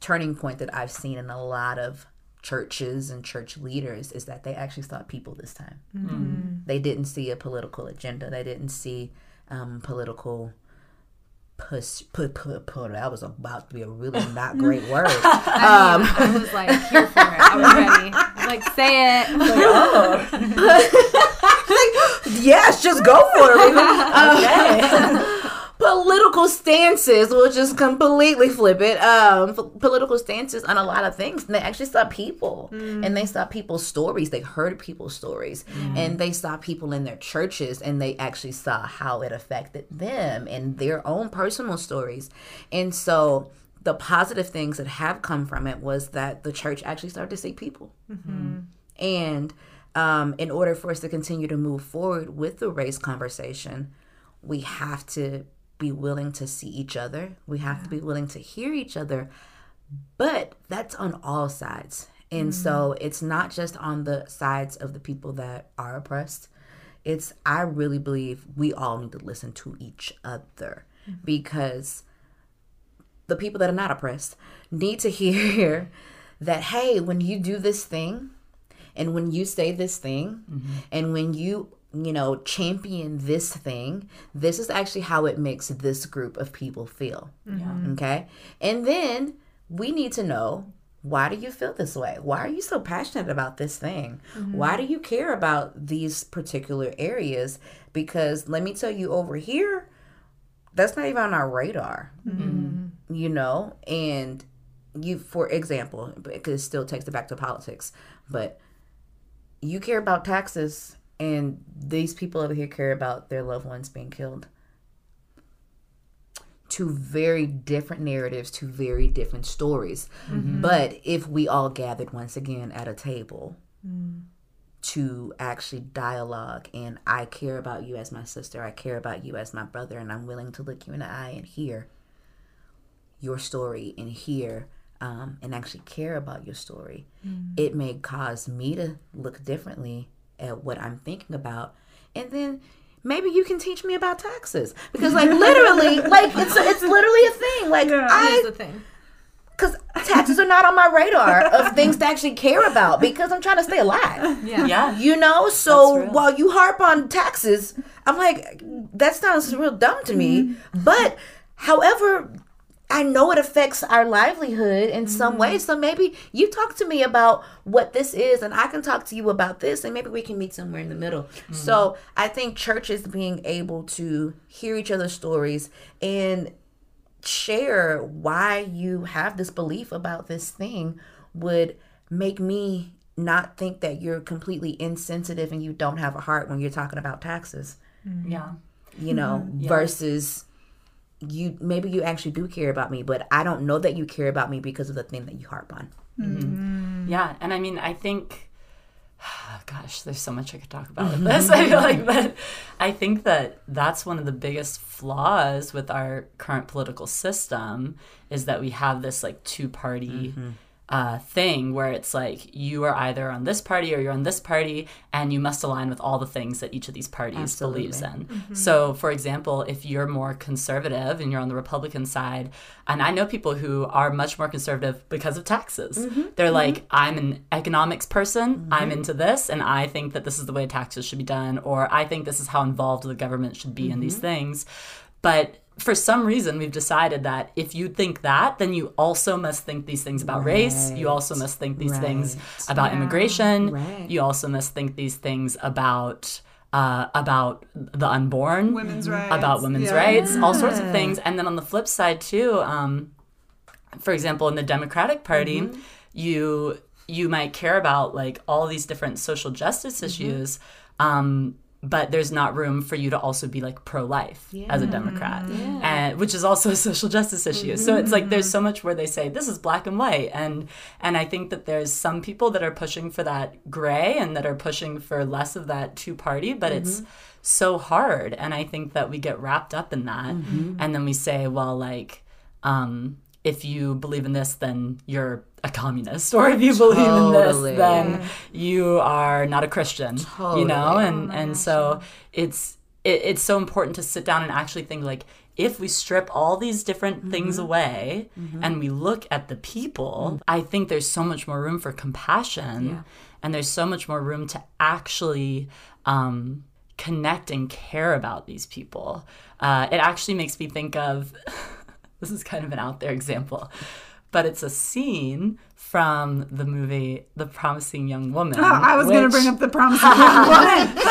turning point that I've seen in a lot of churches and church leaders is that they actually saw people this time. Mm-hmm. They didn't see a political agenda. They didn't see um, political push put put put that was about to be a really [LAUGHS] not great word. I, mean, um, I was like here for it. I was ready. like say it. [LAUGHS] Like, oh. [LAUGHS] like, yes, just go for it. okay political stances we'll just completely flip it um political stances on a lot of things and they actually saw people mm. and they saw people's stories they heard people's stories mm. and they saw people in their churches and they actually saw how it affected them and their own personal stories and so the positive things that have come from it was that the church actually started to see people mm-hmm. and um, in order for us to continue to move forward with the race conversation we have to be willing to see each other. We have yeah. to be willing to hear each other. But that's on all sides. And mm-hmm. so it's not just on the sides of the people that are oppressed. It's, I really believe we all need to listen to each other mm-hmm. because the people that are not oppressed need to [LAUGHS] hear that, hey, when you do this thing, and when you say this thing, mm-hmm. and when you you know, champion this thing, this is actually how it makes this group of people feel. Mm-hmm. Okay. And then we need to know why do you feel this way? Why are you so passionate about this thing? Mm-hmm. Why do you care about these particular areas? Because let me tell you, over here, that's not even on our radar. Mm-hmm. You know, and you, for example, because it still takes it back to politics, but you care about taxes and these people over here care about their loved ones being killed. Two very different narratives, two very different stories. Mm-hmm. But if we all gathered once again at a table mm. to actually dialogue, and I care about you as my sister, I care about you as my brother, and I'm willing to look you in the eye and hear your story and hear um, and actually care about your story, mm. it may cause me to look differently at what I'm thinking about, and then maybe you can teach me about taxes because like literally [LAUGHS] like it's it's literally a thing like yeah, I the thing because taxes are not on my radar of things to actually care about because I'm trying to stay alive. [LAUGHS] Yeah, yeah. You know, so while you harp on taxes, I'm like that sounds real dumb to me. Mm-hmm. But however, I know it affects our livelihood in some mm-hmm. way. So maybe you talk to me about what this is, and I can talk to you about this, and maybe we can meet somewhere in the middle. Mm-hmm. So I think churches being able to hear each other's stories and share why you have this belief about this thing would make me not think that you're completely insensitive and you don't have a heart when you're talking about taxes. Mm-hmm. Yeah. You know, mm-hmm. yeah. versus you maybe you actually do care about me, but I don't know that you care about me because of the thing that you harp on. Mm-hmm. Yeah, and I mean, I think [SIGHS] gosh, there's so much I could talk about with this. [LAUGHS] I feel like, but I think that that's one of the biggest flaws with our current political system is that we have this like two party. Mm-hmm uh, thing where it's like you are either on this party or you're on this party, and you must align with all the things that each of these parties Absolutely. believes in. Mm-hmm. So, for example, if you're more conservative and you're on the Republican side, and I know people who are much more conservative because of taxes, mm-hmm. they're mm-hmm. like, I'm an economics person, I'm mm-hmm. into this, and I think that this is the way taxes should be done, or I think this is how involved the government should be in these mm-hmm. things. But for some reason we've decided that if you think that then you also must think these things about right. race you also must think these right. things about yeah. immigration right. you also must think these things about uh, about the unborn women's rights about women's yeah. rights all sorts of things and then on the flip side too um, for example in the democratic party mm-hmm. you you might care about like all these different social justice mm-hmm. issues um, but there's not room for you to also be like pro-life yeah. as a democrat yeah. and which is also a social justice issue mm-hmm. so it's like there's so much where they say this is black and white and and i think that there's some people that are pushing for that gray and that are pushing for less of that two party but mm-hmm. it's so hard and i think that we get wrapped up in that mm-hmm. and then we say well like um if you believe in this, then you're a communist, [LAUGHS] or if you believe totally. in this, then you are not a Christian. Totally. You know, and oh and so it's it, it's so important to sit down and actually think like if we strip all these different mm-hmm. things away mm-hmm. and we look at the people, mm-hmm. I think there's so much more room for compassion, yeah. and there's so much more room to actually. Um, connect and care about these people. Uh, it actually makes me think of [LAUGHS] this is kind of an out there example, but it's a scene from the movie The Promising Young Woman. Oh, I was which... going to bring up The Promising Young [LAUGHS] Woman.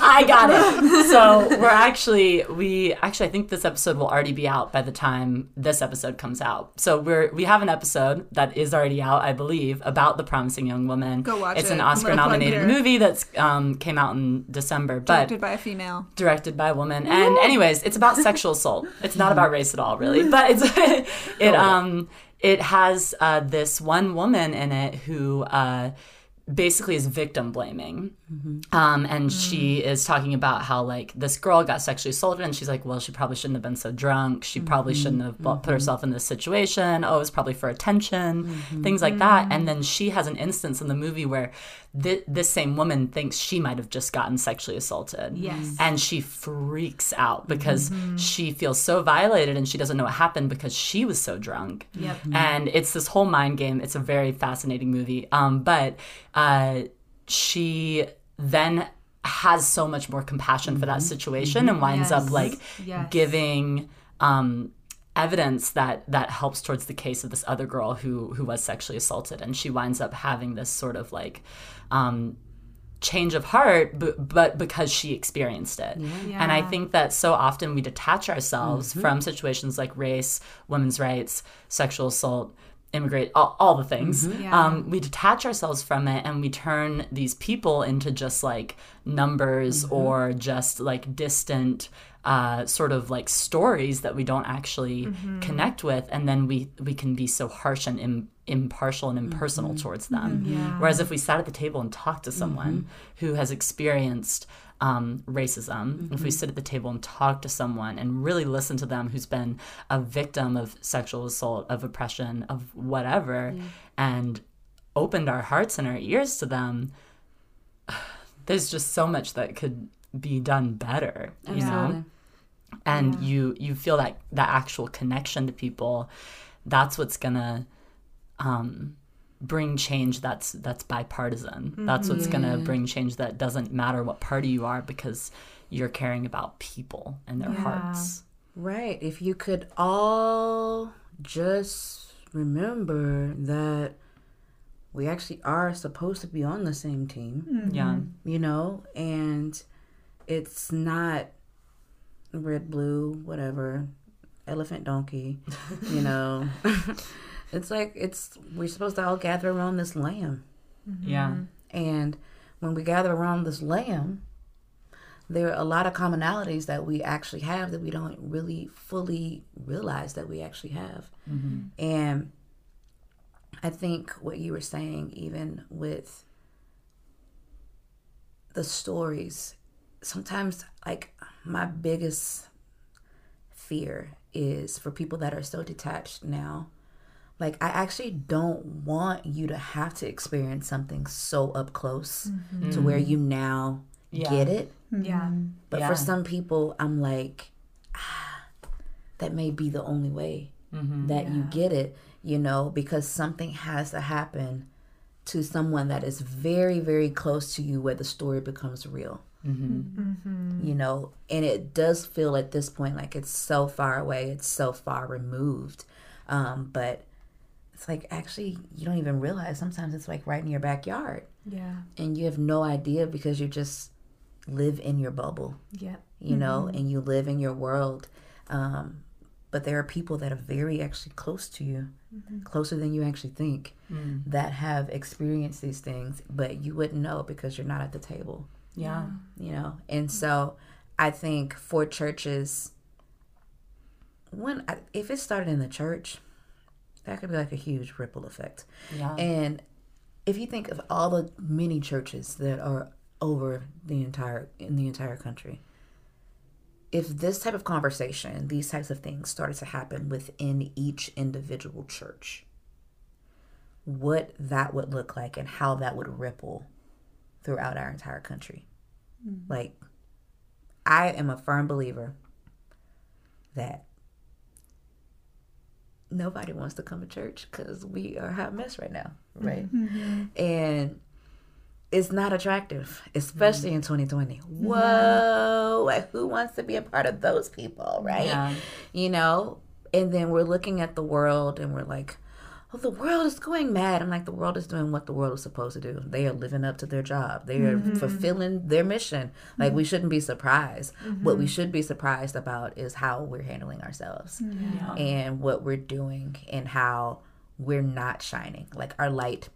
I got it. So we're actually we actually I think this episode will already be out by the time this episode comes out. So we're we have an episode that is already out, I believe, about The Promising Young Woman. Go watch it's it. an Oscar nominated movie that's um, came out in December, but directed by a female. Directed by a woman. And anyways, it's about sexual assault. It's not about race at all, really, but it's [LAUGHS] it um it has uh, this one woman in it who uh, basically is victim blaming. Mm-hmm. Um, and mm-hmm. she is talking about how, like, this girl got sexually assaulted, and she's like, well, she probably shouldn't have been so drunk. She probably mm-hmm. shouldn't have put herself in this situation. Oh, it was probably for attention, mm-hmm. things like that. And then she has an instance in the movie where th- this same woman thinks she might have just gotten sexually assaulted. Yes. And she freaks out because mm-hmm. she feels so violated and she doesn't know what happened because she was so drunk. Yep. Mm-hmm. And it's this whole mind game. It's a very fascinating movie. Um, but uh, she then has so much more compassion mm-hmm. for that mm-hmm. situation mm-hmm. and winds yes. up like yes. giving um, evidence that that helps towards the case of this other girl who who was sexually assaulted and she winds up having this sort of like um, change of heart, but, but because she experienced it. Yeah. And I think that so often we detach ourselves mm-hmm. from situations like race, women's rights, sexual assault, immigrate, all, all the things. Mm-hmm. Yeah. Um, we detach ourselves from it and we turn these people into just like numbers mm-hmm. or just like distant uh, sort of like stories that we don't actually mm-hmm. connect with, and then we we can be so harsh and Im- impartial and impersonal mm-hmm. towards them. Mm-hmm. Yeah. Whereas if we sat at the table and talked to someone mm-hmm. who has experienced um, racism, if we mm-hmm. sit at the table and talk to someone and really listen to them who's been a victim of sexual assault, of oppression, of whatever, yeah. and opened our hearts and our ears to them, [SIGHS] there's just so much that could be done better. You know? And yeah. you you feel that that actual connection to people that's what's gonna um, bring change that's that's bipartisan mm-hmm. that's what's gonna mm-hmm. bring change that doesn't matter what party you are because you're caring about people and their yeah. hearts right if you could all just remember that we actually are supposed to be on the same team mm-hmm. yeah you know and it's not red, blue, whatever, elephant, donkey, you [LAUGHS] know. [LAUGHS] it's like it's we're supposed to all gather around this lamb. Mm-hmm. Yeah. And when we gather around this lamb, there are a lot of commonalities that we actually have that we don't really fully realize that we actually have. Mm-hmm. And I think what you were saying, even with the stories sometimes like my biggest fear is for people that are so detached now like i actually don't want you to have to experience something so up close mm-hmm. to where you now yeah. get it yeah but Yeah. for some people i'm like ah, [SIGHS] that may be the only way Mm-hmm. that you get it you know because something has to happen to someone that is very very close to you where the story becomes real Mm-hmm. you know and it does feel at this point like it's so far away it's so far removed. Um but it's like actually you don't even realize sometimes it's like right in your backyard. Yeah. And you have no idea because you just live in your bubble yep. you know and you live in your world. Um but there are people that are very actually close to you closer than you actually think that have experienced these things but you wouldn't know because you're not at the table Yeah. Um, you know and so i think for churches when I- if it started in the church that could be like a huge ripple effect Yeah. and if you think of all the many churches that are over the entire in the entire country if this type of conversation these types of things started to happen within each individual church what that would look like and how that would ripple throughout our entire country. Mm-hmm. Like i am a firm believer that nobody wants to come to church because we are a hot mess right now. Right. Mm-hmm. Mm-hmm. And it's not attractive especially in 2020 whoa like, who wants to be a part of those people right? Yeah. you know and then we're looking at the world and we're like oh the world is going mad. I'm like the world is doing what the world is supposed to do. They are living up to their job. They are mm-hmm. fulfilling their mission. Like we shouldn't be surprised. What we mm-hmm. should be surprised about is how we're handling ourselves mm-hmm. Yeah. and what we're doing and how we're not shining. Like our light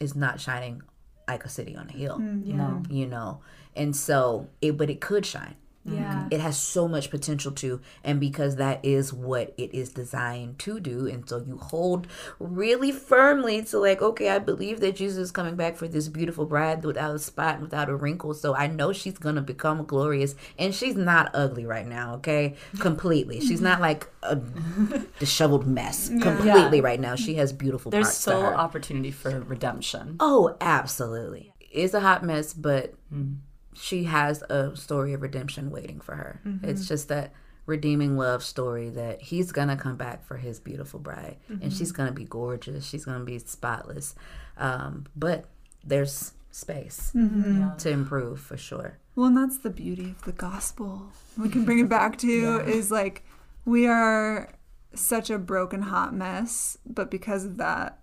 is not shining like a city on a hill mm, No. you know? And so it but it could shine yeah. It has so much potential to and because that is what it is designed to do and so you hold really firmly to like okay i believe that jesus is coming back for this beautiful bride without a spot and without a wrinkle so i know she's gonna become glorious and she's not ugly right now okay? [LAUGHS] Completely. She's not like a [LAUGHS] disheveled mess. Completely right now. She has beautiful There's parts to still opportunity for redemption. Oh, absolutely. It's a hot mess, but mm. She has a story of redemption waiting for her. Mm-hmm. It's just that redeeming love story that he's gonna come back for his beautiful bride, and mm-hmm. she's gonna be gorgeous. She's gonna be spotless. Um, but there's space mm-hmm. Yeah. to improve for sure. Well, and that's the beauty of the gospel. We can bring it back to [LAUGHS] is like we are such a broken hot mess, but because of that,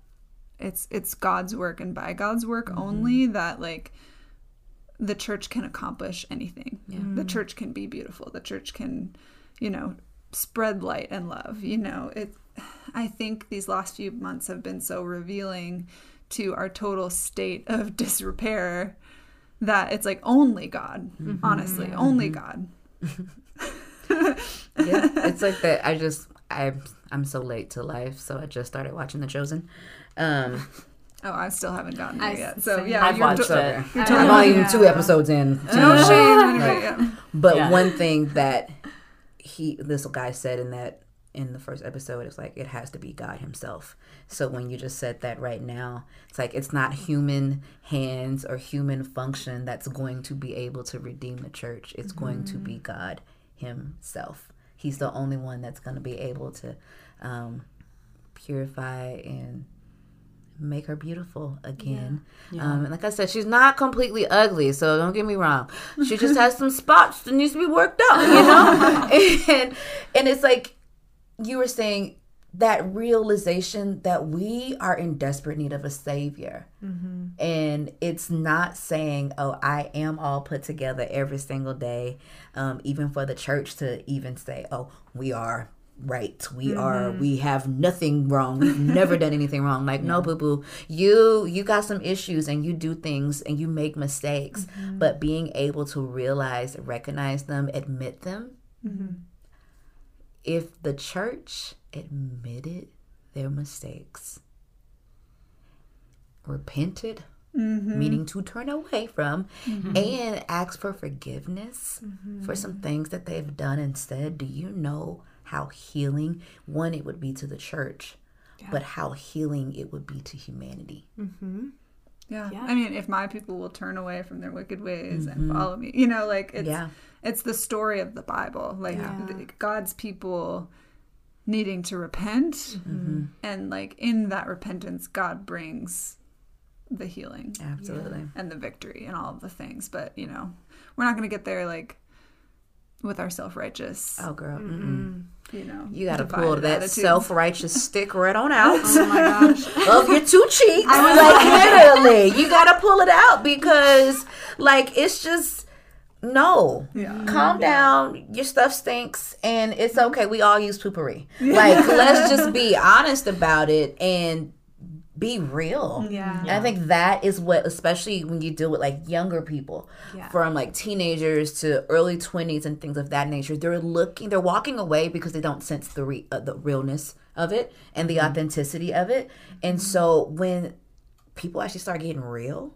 it's it's God's work and by God's work only that like the church can accomplish anything. The hmm. church can be beautiful. The church can, you know, spread light and love. You know, it I think these last few months have been so revealing to our total state of [LAUGHS] disrepair that it's like only God, mm-hmm. honestly, only mm-hmm. God. [LAUGHS] Yeah, it's like that. I just I I'm so late to life, so I just started watching The Chosen. Um, Oh, I still haven't gotten there I- yet. So yeah, I've you're watched to- it. You're I- totally I'm not even yeah. two episodes in. No the- shame. Anyway, yeah. But Yeah. one thing that he this guy said in that in the first episode is like it has to be God himself. So when you just said that right now, it's like it's not human hands or human function that's going to be able to redeem the church. It's going to be God himself. He's the only one that's going to be able to um, purify and make her beautiful again. Um, and like I said, she's not completely ugly, so don't get me wrong. She just has some spots that needs to be worked out, you know. [LAUGHS] and and it's like you were saying that realization that we are in desperate need of a savior. And it's not saying, oh, I am all put together every single day, um, even for the church to even say, oh, we are right. We are, mm-hmm. we have nothing wrong. We've [LAUGHS] never done anything wrong. Like, no, boo boo, you, you got some issues and you do things and you make mistakes, mm-hmm. but being able to realize, recognize them, admit them. Mm-hmm. If the church admitted their mistakes, repented Mm-hmm. meaning to turn away from, and ask for forgiveness for some things that they've done and said. Do you know how healing, one, it would be to the church, but how healing it would be to humanity? Yeah. Yeah. I mean, if my people will turn away from their wicked ways and follow me, you know, like it's Yeah. it's the story of the Bible, like Yeah. the- God's people needing to repent, Mm-hmm. and like in that repentance, God brings the healing Absolutely. and the victory and all of the things. But you know, we're not going to get there like with our self righteous, Oh, girl. Mm-mm. You know, You got to pull that self righteous [LAUGHS] stick right on out. Oh my gosh. [LAUGHS] of your two cheeks. like literally, you gotta pull it out because, like, it's just no. Yeah. Calm down. Your stuff stinks, and it's okay. We all use Poo-Pourri. [LAUGHS] Like, let's just be honest about it and be real. Yeah. And I think that is what, especially when you deal with like younger people, Yeah. from like teenagers to early twenties and things of that nature, they're looking, they're walking away because they don't sense the re, uh, the realness of it and the mm-hmm. authenticity of it. And mm-hmm. so when people actually start getting real,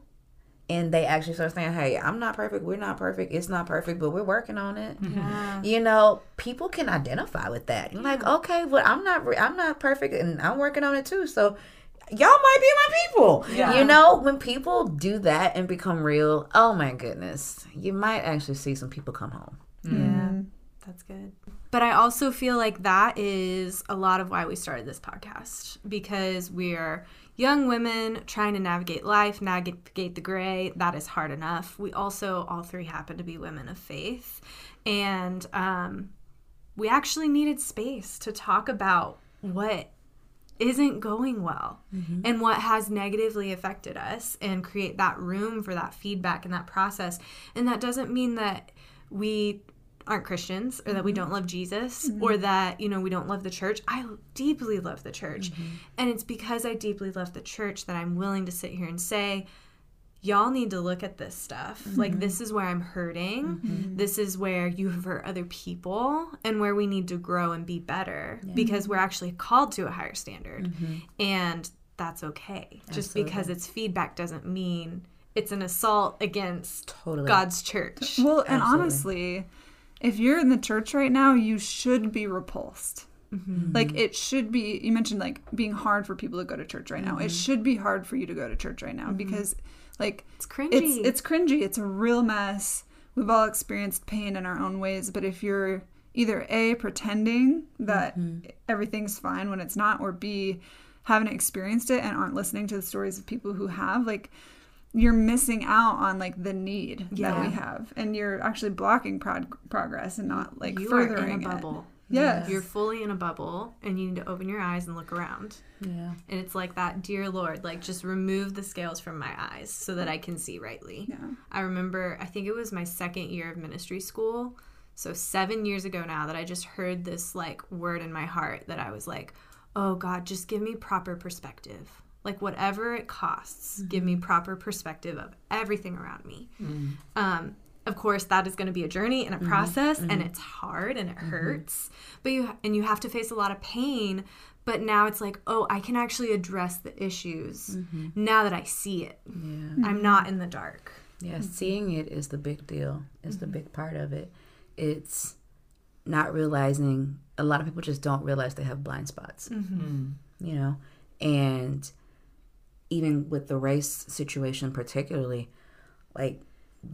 and they actually start saying, "Hey, I'm not perfect. We're not perfect. It's not perfect, but we're working on it." Mm-hmm. Yeah. You know, people can identify with that. You're like, okay, well, I'm not, re- I'm not perfect, and I'm working on it too. So, y'all might be my people. Yeah. You know, when people do that and become real, oh my goodness, you might actually see some people come home. Yeah. That's good. But I also feel like that is a lot of why we started this podcast because we're young women trying to navigate life, navigate the gray. That is hard enough. We also, all three happen to be women of faith. And um, we actually needed space to talk about what isn't going well mm-hmm. and what has negatively affected us and create that room for that feedback and that process. And that doesn't mean that we aren't Christians or that we mm-hmm. don't love Jesus mm-hmm. or that, you know, we don't love the church. I deeply love the church. And it's because I deeply love the church that I'm willing to sit here and say, y'all need to look at this stuff. Like, mm-hmm. this is where I'm hurting. Mm-hmm. This is where you have hurt other people and where we need to grow and be better because we're actually called to a higher standard. Mm-hmm. And that's okay. Just because it's feedback doesn't mean it's an assault against Totally. God's church. [LAUGHS] Well, and honestly, if you're in the church right now, you should be repulsed. Like it should be. You mentioned like being hard for people to go to church right now. It should be hard for you to go to church right now because, like, It's cringy. it's it's cringy. It's a real mess. We've all experienced pain in our own ways, but if you're either a pretending that mm-hmm. everything's fine when it's not, or b haven't experienced it and aren't listening to the stories of people who have, like you're missing out on like the need that we have, and you're actually blocking prog- progress and not like you are furthering in a it. Yes. You're fully in a bubble and you need to open your eyes and look around. Yeah. And it's like that, dear Lord, like just remove the scales from my eyes so that I can see rightly. Yeah. I remember, I think it was my second year of ministry school. So, seven years ago now, that I just heard this like word in my heart that I was like, oh God, just give me proper perspective. Like, whatever it costs, give me proper perspective of everything around me. Um, of course, that is going to be a journey and a mm-hmm. process, and mm-hmm. it's hard and it mm-hmm. hurts. But you and you have to face a lot of pain. But now it's like, oh, I can actually address the issues now that I see it. Yeah. I'm not in the dark. Yeah, seeing it is the big deal. Is the big part of it. It's not realizing. A lot of people just don't realize they have blind spots. You know, and even with the race situation, particularly, like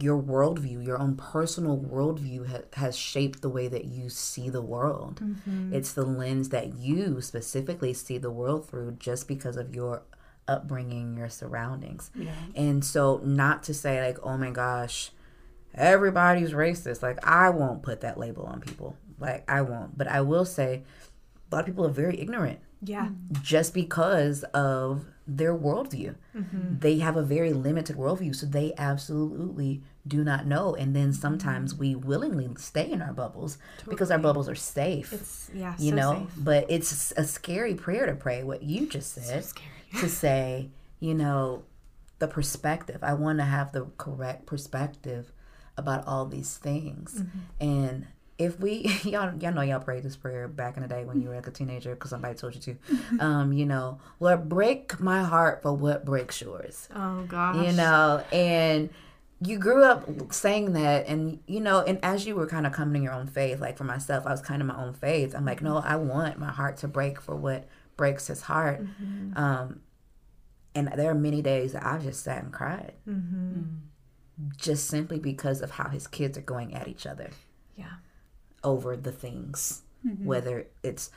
your worldview, your own personal worldview ha- has shaped the way that you see the world. Mm-hmm. It's the lens that you specifically see the world through just because of your upbringing, your surroundings. And so, not to say, like, oh my gosh, everybody's racist. Like, I won't put that label on people. Like, I won't. But I will say, a lot of people are very ignorant Yeah. just because of their worldview. They have a very limited worldview, so they absolutely do not know. And then sometimes we willingly stay in our bubbles because our bubbles are safe. It's yeah, you so know, safe. but it's a scary prayer to pray. What you just said scary. [LAUGHS] to say, you know, the perspective. I want to have the correct perspective about all these things, Mm-hmm. and if we [LAUGHS] y'all y'all know y'all prayed this prayer back in the day when you were like a teenager because somebody told you to. [LAUGHS] Um you know lord break my heart for what breaks yours. Oh gosh. you know and you grew up saying that and you know and as you were kind of coming to your own faith like for myself i was kind of my own faith. I'm like no i want my heart to break for what breaks his heart. Um and there are many days that i just sat and cried. Just simply because of how his kids are going at each other. Yeah. Over the things, mm-hmm. whether it's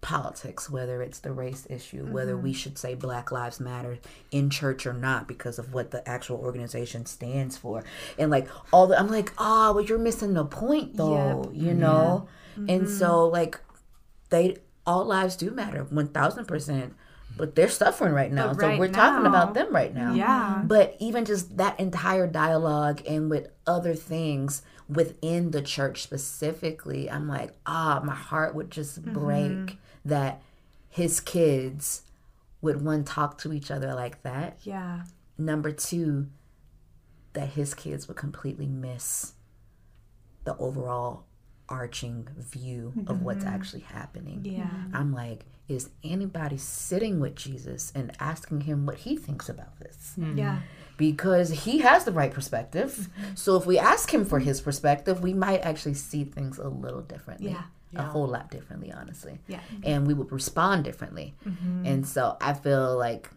politics, whether it's the race issue, whether we mm-hmm. should say Black Lives Matter in church or not because of what the actual organization stands for. And like all the, I'm like, oh, well, you're missing the point though, you know? Mm-hmm. And so, like, they, all lives do matter 1000%. But they're suffering right now. But so we're talking about them right now. Yeah. But even just that entire dialogue and with other things within the church specifically, I'm like, ah, my heart would just break that his kids would one talk to each other like that. Yeah. Number two, that his kids would completely miss the overall arching view of what's actually happening. Yeah. I'm like, is anybody sitting with Jesus and asking him what he thinks about this? Yeah. Because he has the right perspective. Mm-hmm. So if we ask him for his perspective, we might actually see things a little differently. Yeah. A whole lot differently, honestly. Yeah. And we would respond differently. Mm-hmm. And so I feel like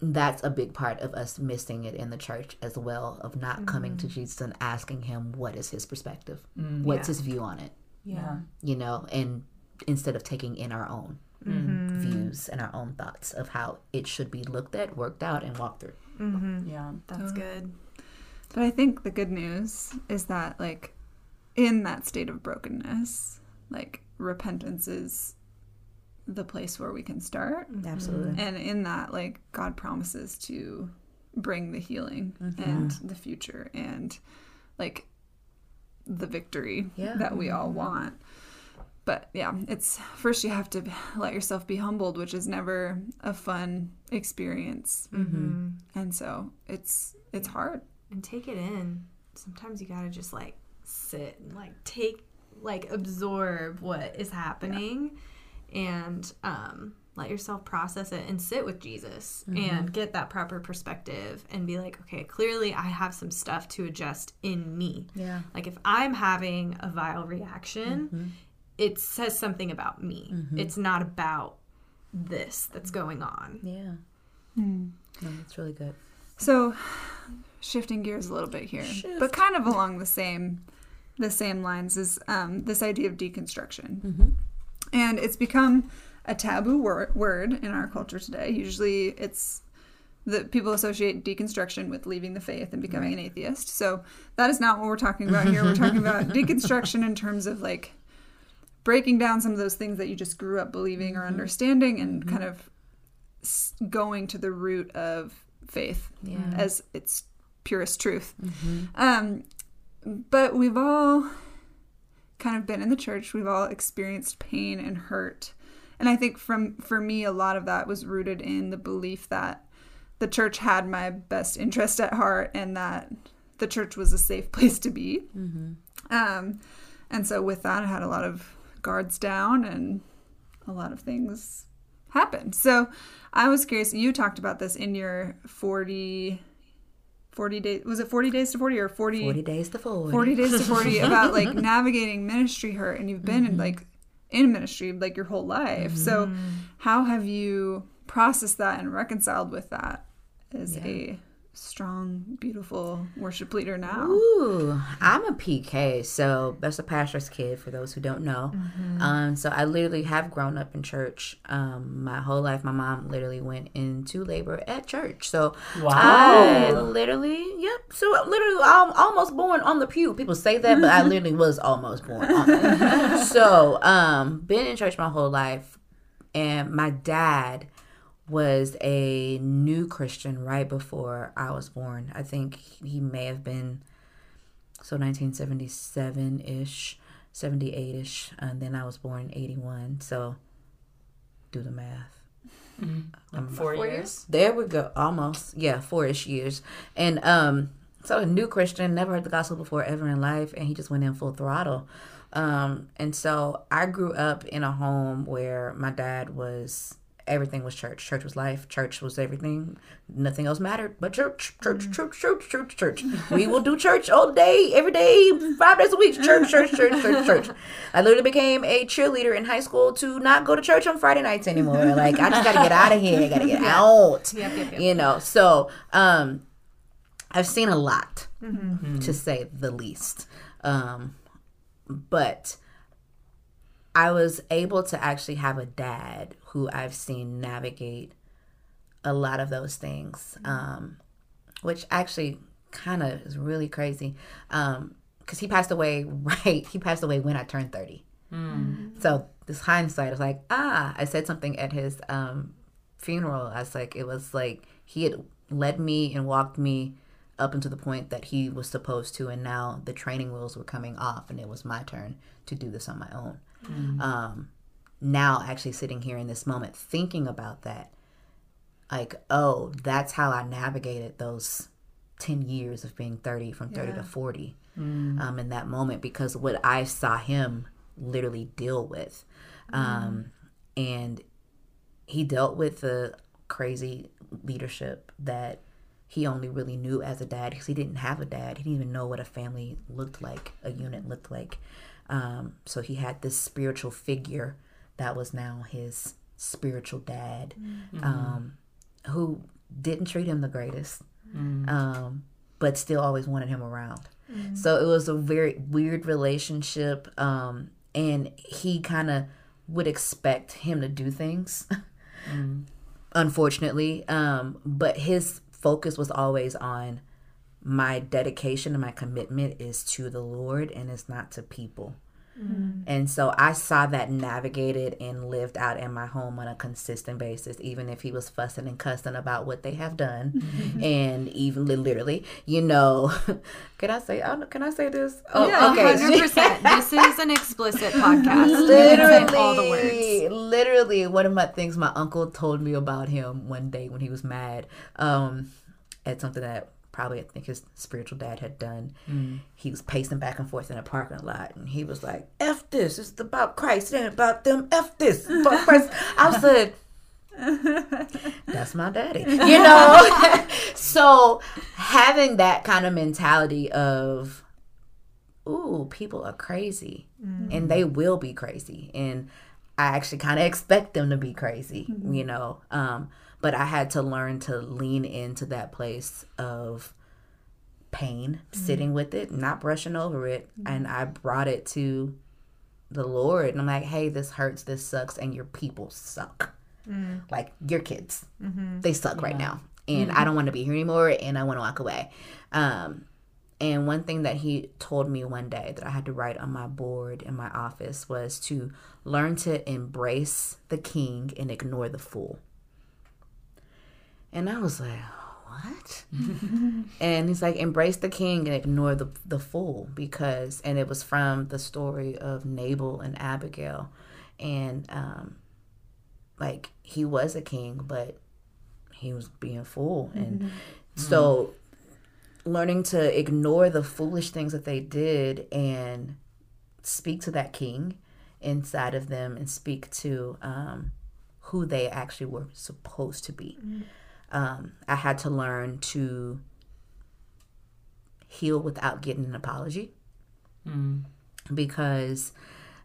that's a big part of us missing it in the church as well of not coming Mm-hmm. to Jesus and asking him what is his perspective? Mm, What's his view on it? Yeah. you know, and instead of taking in our own Mm-hmm. views and our own thoughts of how it should be looked at, worked out, and walked through. Mm-hmm. Yeah. That's uh, good. But I think the good news is that, like, in that state of brokenness, like, repentance is the place where we can start. Mm-hmm. Absolutely. And in that, like, God promises to bring the healing mm-hmm. and the future and, like, the victory Yeah. that we all want. But yeah, it's first you have to let yourself be humbled, which is never a fun experience. Mm-hmm. And so it's it's hard. And take it in. Sometimes you gotta just like sit and like take like absorb what is happening and um let yourself process it and sit with Jesus and mm-hmm. get that proper perspective and be like, okay, clearly I have some stuff to adjust in me. Yeah. Like if I'm having a vile reaction, mm-hmm. It says something about me. Mm-hmm. It's not about this that's going on. Yeah. Hmm. No, that's really good. So shifting gears a little bit here, but kind of along the same the same lines is um, this idea of deconstruction, mm-hmm. and it's become a taboo wor- word in our culture today. Usually, it's that people associate deconstruction with leaving the faith and becoming an atheist. So that is not what we're talking about here. We're talking about [LAUGHS] deconstruction in terms of like breaking down some of those things that you just grew up believing or understanding and kind of going to the root of faith as its purest truth. Um, but we've all kind of been in the church. We've all experienced pain and hurt. And I think from for me a lot of that was rooted in the belief that the church had my best interest at heart and that the church was a safe [LAUGHS] place to be. Um, and so with that, I had a lot of guards down and a lot of things happened. So I was curious. You talked about this in your 40, 40 days. Was it 40 days to 40 or 40, 40 days to 40. 40 days to 40 [LAUGHS] about like navigating ministry hurt and you've been in mm-hmm. like in ministry like your whole life. So mm-hmm. how have you processed that and reconciled with that as a strong, beautiful worship leader now? Ooh, I'm a PK, so that's a pastor's kid for those who don't know. Um, so I literally have grown up in church. Um, my whole life, my mom literally went into labor at church. So I literally, yep. So literally, I'm almost born on the pew. People say that, but I literally was almost born on it. [LAUGHS] so, um, been in church my whole life, and my dad was a new Christian right before I was born. I think he may have been so 1977 ish, 78 ish, and then I was born in 81. So do the math. Like four, years. There we go. Almost. Yeah, four ish years. And um so a new Christian, never heard the gospel before ever in life, and he just went in full throttle. Um, and so I grew up in a home where my dad was everything was church. Church was life. Church was everything. Nothing else mattered but church, church, mm. church, church, church, church. we will do church all day, every day, five days a week. Church, church, church, church, [LAUGHS] church. I literally became a cheerleader in high school to not go to church on Friday nights anymore. Like I just got to get out of here. I got to get [LAUGHS] out. Yep, yep, yep. You know. So um, I've seen a lot, mm-hmm. to say the least. Um, but I was able to actually have a dad who I've seen navigate a lot of those things, um, which actually kind of is really crazy. Because um, he passed away [LAUGHS] right, he passed away when I turned 30. Mm. So this hindsight is like, ah, I said something at his um, funeral. I was like, it was like he had led me and walked me up until the point that he was supposed to, and now the training wheels were coming off, and it was my turn to do this on my own. Mm-hmm. Um, now, actually sitting here in this moment, thinking about that, like, oh, that's how I navigated those 10 years of being 30 from 30 yeah. to 40 mm. um, in that moment because what I saw him literally deal with. Mm. Um, and he dealt with the crazy leadership that he only really knew as a dad because he didn't have a dad. He didn't even know what a family looked like, a unit looked like. Um, so he had this spiritual figure that was now his spiritual dad, mm-hmm. um, who didn't treat him the greatest, mm-hmm. um, but still always wanted him around. Mm-hmm. So it was a very weird relationship. Um, and he kind of would expect him to do things, mm-hmm. [LAUGHS] unfortunately. Um, but his focus was always on my dedication and my commitment is to the Lord and it's not to people. Mm-hmm. And so I saw that navigated and lived out in my home on a consistent basis, even if he was fussing and cussing about what they have done. [LAUGHS] And even literally, you know, [LAUGHS] can I say, can I say this? Oh, yeah, okay. 100%. [LAUGHS] this is an explicit podcast. Literally, all the words. Literally, one of my things my uncle told me about him one day when he was mad um, at something that probably I think his spiritual dad had done. Mm. He was pacing back and forth in a parking lot, and he was like, "F this! It's about Christ. It ain't about them. F this! About [LAUGHS] Christ." I said. [LAUGHS] That's my daddy, [LAUGHS] you know. so having that kind of mentality of, ooh, people are crazy, mm-hmm. and they will be crazy, and I actually kind of expect them to be crazy, mm-hmm. you know. Um, but I had to learn to lean into that place of pain, mm-hmm. sitting with it, not brushing over it. Mm-hmm. And I brought it to the Lord. And I'm like, hey, this hurts, this sucks, and your people suck. Mm. Like your kids, mm-hmm. they suck yeah. right now. And I mm-hmm. don't want to be here anymore and I want to walk away. Um, and one thing that he told me one day that I had to write on my board in my office was to learn to embrace the king and ignore the fool. And I was like, what? [LAUGHS] and he's like, embrace the king and ignore the, the fool because, and it was from the story of Nabal and Abigail. And, um, like, he was a king, but he was being fool. And mm-hmm. so, learning to ignore the foolish things that they did and speak to that king inside of them and speak to um, who they actually were supposed to be. Mm-hmm um, I had to learn to heal without getting an apology mm. because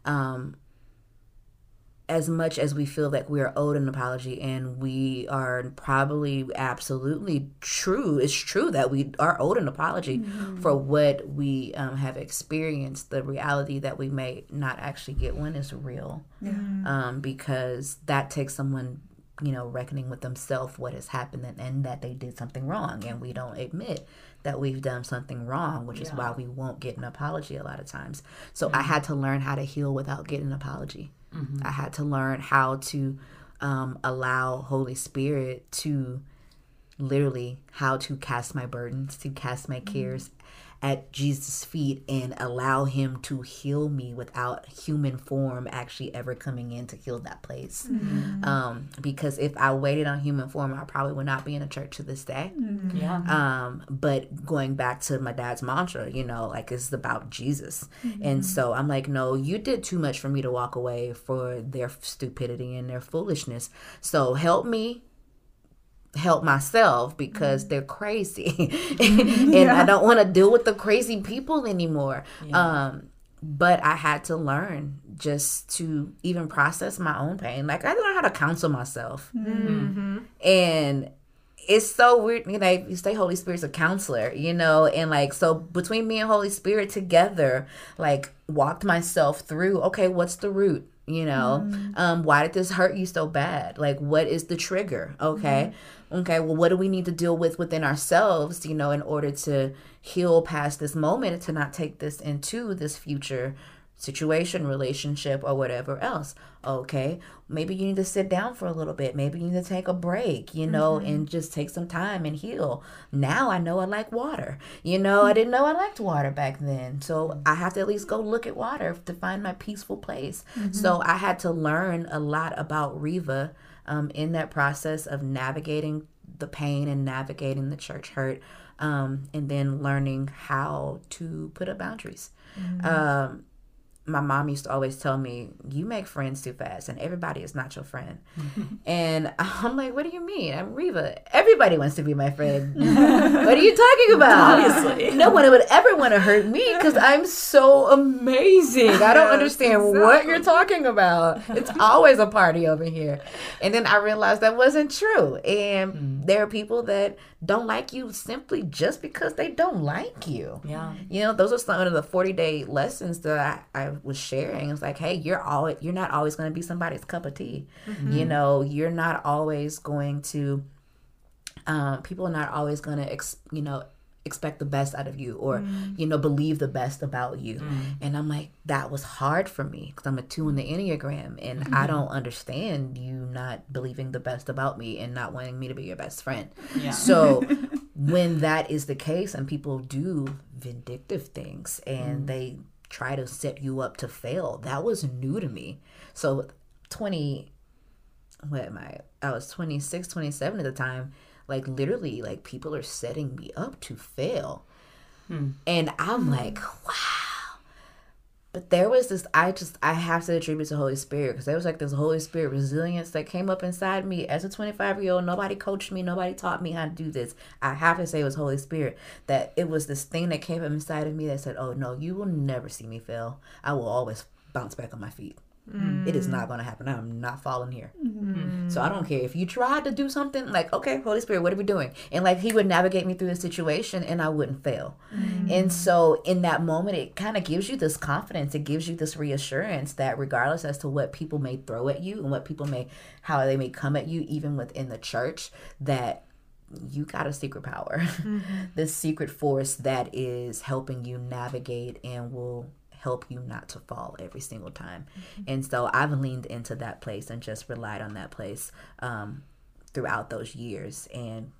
um, as much as we feel like we are owed an apology and we are probably absolutely true it's true that we are owed an apology mm-hmm. for what we um, have experienced the reality that we may not actually get one is real yeah. um, because that takes someone you know, reckoning with themselves what has happened and, and, that they did something wrong. And we don't admit that we've done something wrong, which yeah. is why we won't get an apology a lot of times. So mm-hmm. I had to learn how to heal without getting an apology. Mm-hmm. I had to learn how to um, allow Holy Spirit to literally how to cast my burdens, to cast my mm-hmm. cares at Jesus' feet and allow him to heal me without human form actually ever coming in to heal that place. Mm-hmm. Um, because if I waited on human form, I probably would not be in a church to this day. Mm-hmm. Yeah. Um, but going back to my dad's mantra, you know, like it's about Jesus. Mm-hmm. And so I'm like, no, you did too much for me to walk away for their stupidity and their foolishness. So help me help myself because mm-hmm. they're crazy [LAUGHS] and yeah. I don't want to deal with the crazy people anymore. Yeah. Um, but I had to learn just to even process my own pain. Like I learned how to counsel myself. Mm-hmm. And it's so weird, you know, you say Holy Spirit's a counselor, you know, and like so between me and Holy Spirit together, like walked myself through, okay, what's the root? You know? Mm. um why did this hurt you so bad? Like what is the trigger? Okay. Mm okay well what do we need to deal with within ourselves you know in order to heal past this moment to not take this into this future situation relationship or whatever else okay maybe you need to sit down for a little bit maybe you need to take a break you know mm-hmm. and just take some time and heal now i know i like water you know i didn't know i liked water back then so i have to at least go look at water to find my peaceful place mm-hmm. so i had to learn a lot about riva um, in that process of navigating the pain and navigating the church hurt, um, and then learning how to put up boundaries. Mm-hmm. Um, my mom used to always tell me, "You make friends too fast, and everybody is not your friend." [LAUGHS] and [LAUGHS] I'm like, "What do you mean? I'm Riva. Everybody wants to be my friend. [LAUGHS] what are you talking about? Obviously, no one would ever want to hurt me because I'm so amazing. I don't understand exactly. what you're talking about. It's always a party over here." And then I realized that wasn't true, and mm. there are people that don't like you simply just because they don't like you. Yeah. You know, those are some of the 40 day lessons that I, Was sharing. It's like, hey, you're always you're not always going to be somebody's cup of tea. Mm-hmm. You know, you're not always going to um, people are not always going to, ex, you know, expect the best out of you or mm. you know believe the best about you mm. and i'm like that was hard for me because i'm a two in the enneagram and mm-hmm. i don't understand you not believing the best about me and not wanting me to be your best friend yeah. so [LAUGHS] when that is the case and people do vindictive things and mm. they try to set you up to fail that was new to me so 20 what am i i was 26 27 at the time like literally, like people are setting me up to fail. Hmm. And I'm hmm. like, wow. But there was this, I just, I have to attribute to Holy Spirit because there was like this Holy Spirit resilience that came up inside me as a 25 year old. Nobody coached me, nobody taught me how to do this. I have to say it was Holy Spirit that it was this thing that came up inside of me that said, oh no, you will never see me fail. I will always bounce back on my feet. Mm. It is not going to happen. I'm not falling here. Mm. So I don't care if you tried to do something like, okay, Holy Spirit, what are we doing? And like He would navigate me through the situation, and I wouldn't fail. Mm. And so in that moment, it kind of gives you this confidence. It gives you this reassurance that regardless as to what people may throw at you and what people may, how they may come at you, even within the church, that you got a secret power, mm-hmm. [LAUGHS] this secret force that is helping you navigate and will help you not to fall every single time. Mm-hmm. And so I've leaned into that place and just relied on that place um, throughout those years. And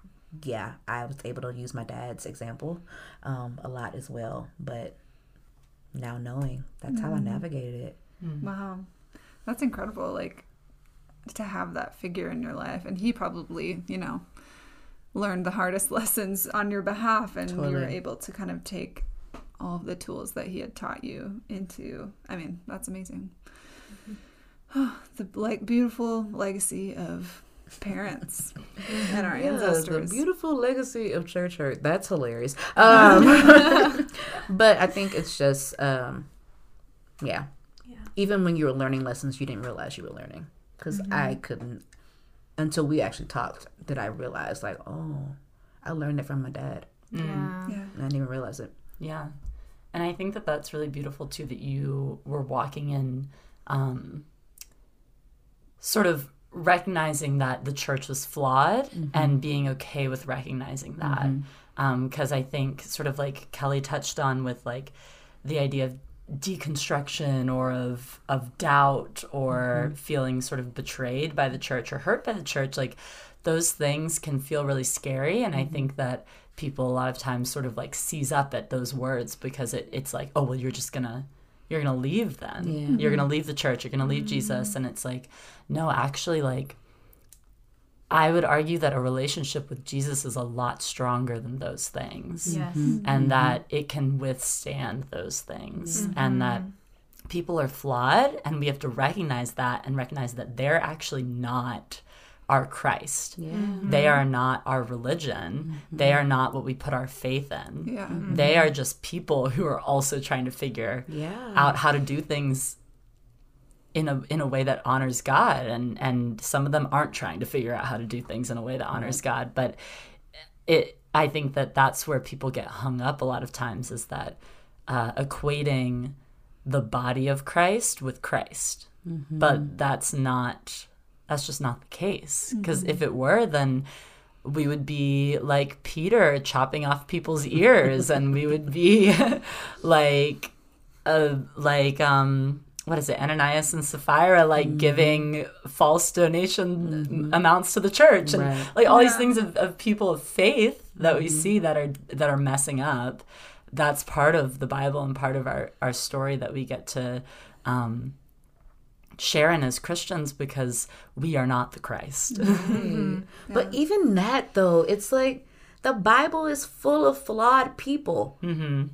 yeah, I was able to use my dad's example um, a lot as well. But now knowing that's mm-hmm. how I mm-hmm. navigated it. Mm-hmm. Wow. That's incredible. Like to have that figure in your life. And he probably, you know, learned the hardest [LAUGHS] lessons on your behalf and totally. you were able to kind of take all of the tools that he had taught you into. I mean, that's amazing. Mm-hmm. [SIGHS] the like beautiful legacy of parents and our yeah, ancestors. The beautiful legacy of church hurt. That's hilarious. Um, [LAUGHS] but I think it's just, um, yeah. yeah. Even when you were learning lessons, you didn't realize you were learning because mm-hmm. I couldn't until we actually talked. Did I realize like, oh, I learned it from my dad. Yeah. yeah. I didn't even realize it. Yeah. And I think that that's really beautiful too that you were walking in um, sort of recognizing that the church was flawed mm-hmm. and being okay with recognizing that. Because mm-hmm. um, I think, sort of like Kelly touched on with like the idea of deconstruction or of of doubt or feeling sort of betrayed by the church or hurt by the church like those things can feel really scary and i think that people a lot of times sort of like seize up at those words because it, it's like oh well you're just gonna you're gonna leave then. Yeah. you're gonna leave the church you're gonna leave mm-hmm. jesus. And it's like no actually like i would argue that a relationship with jesus is a lot stronger than those things. Yes. Mm-hmm. Mm-hmm. and that it can withstand those things. And that people are flawed and we have to recognize that and recognize that they're actually not our Christ. They mm-hmm. are not our religion. Mm-hmm. They are not what we put our faith in. Yeah. Mm-hmm. They are just people who are also trying to figure Yeah. out how to do things in a in a way that honors God and and some of them aren't trying to figure out how to do things in a way that honors God but it I think that that's where people get hung up a lot of times is that uh, equating the body of Christ with Christ but that's not that's just not the case. Because if it were then we would be like Peter chopping off people's [LAUGHS] ears and we would be [LAUGHS] like uh, like um what is it Ananias and Sapphira like giving false donation amounts to the church and Right. like all these things of, of people of faith that we see that are that are messing up that's part of the Bible and part of our our story that we get to um share in as Christians because we are not the Christ. [LAUGHS] But even that though, it's like the Bible is full of flawed people. Mm-hmm.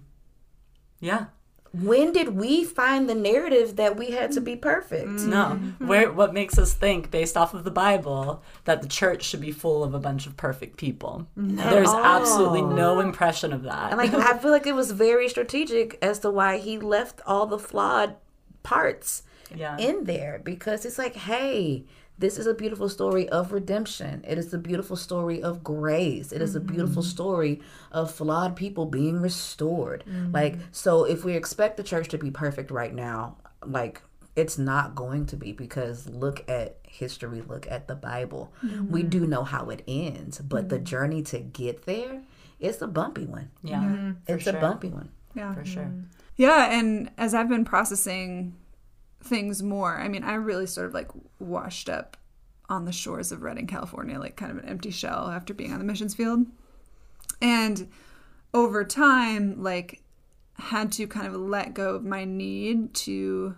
yeah. When did we find the narrative that we had to be perfect? No. Mm-hmm. Where what makes us think based off of the Bible that the church should be full of a bunch of perfect people? There's absolutely no impression of that. And like I feel like it was very strategic as to why he left all the flawed parts yeah. in there because it's like, hey, this is a beautiful story of redemption. It is a beautiful story of grace. It is a beautiful mm-hmm. story of flawed people being restored. Mm-hmm. Like, so if we expect the church to be perfect right now, like, it's not going to be because look at history, look at the Bible. We mm-hmm. do know how it ends, but the journey to get there is a bumpy one. yeah. For It's sure. a bumpy one. Yeah. For sure. Yeah, and as I've been processing things more, I mean, I really sort of like washed up on the shores of Redding, California, like kind of an empty shell after being on the missions field. And over time, like, had to kind of let go of my need to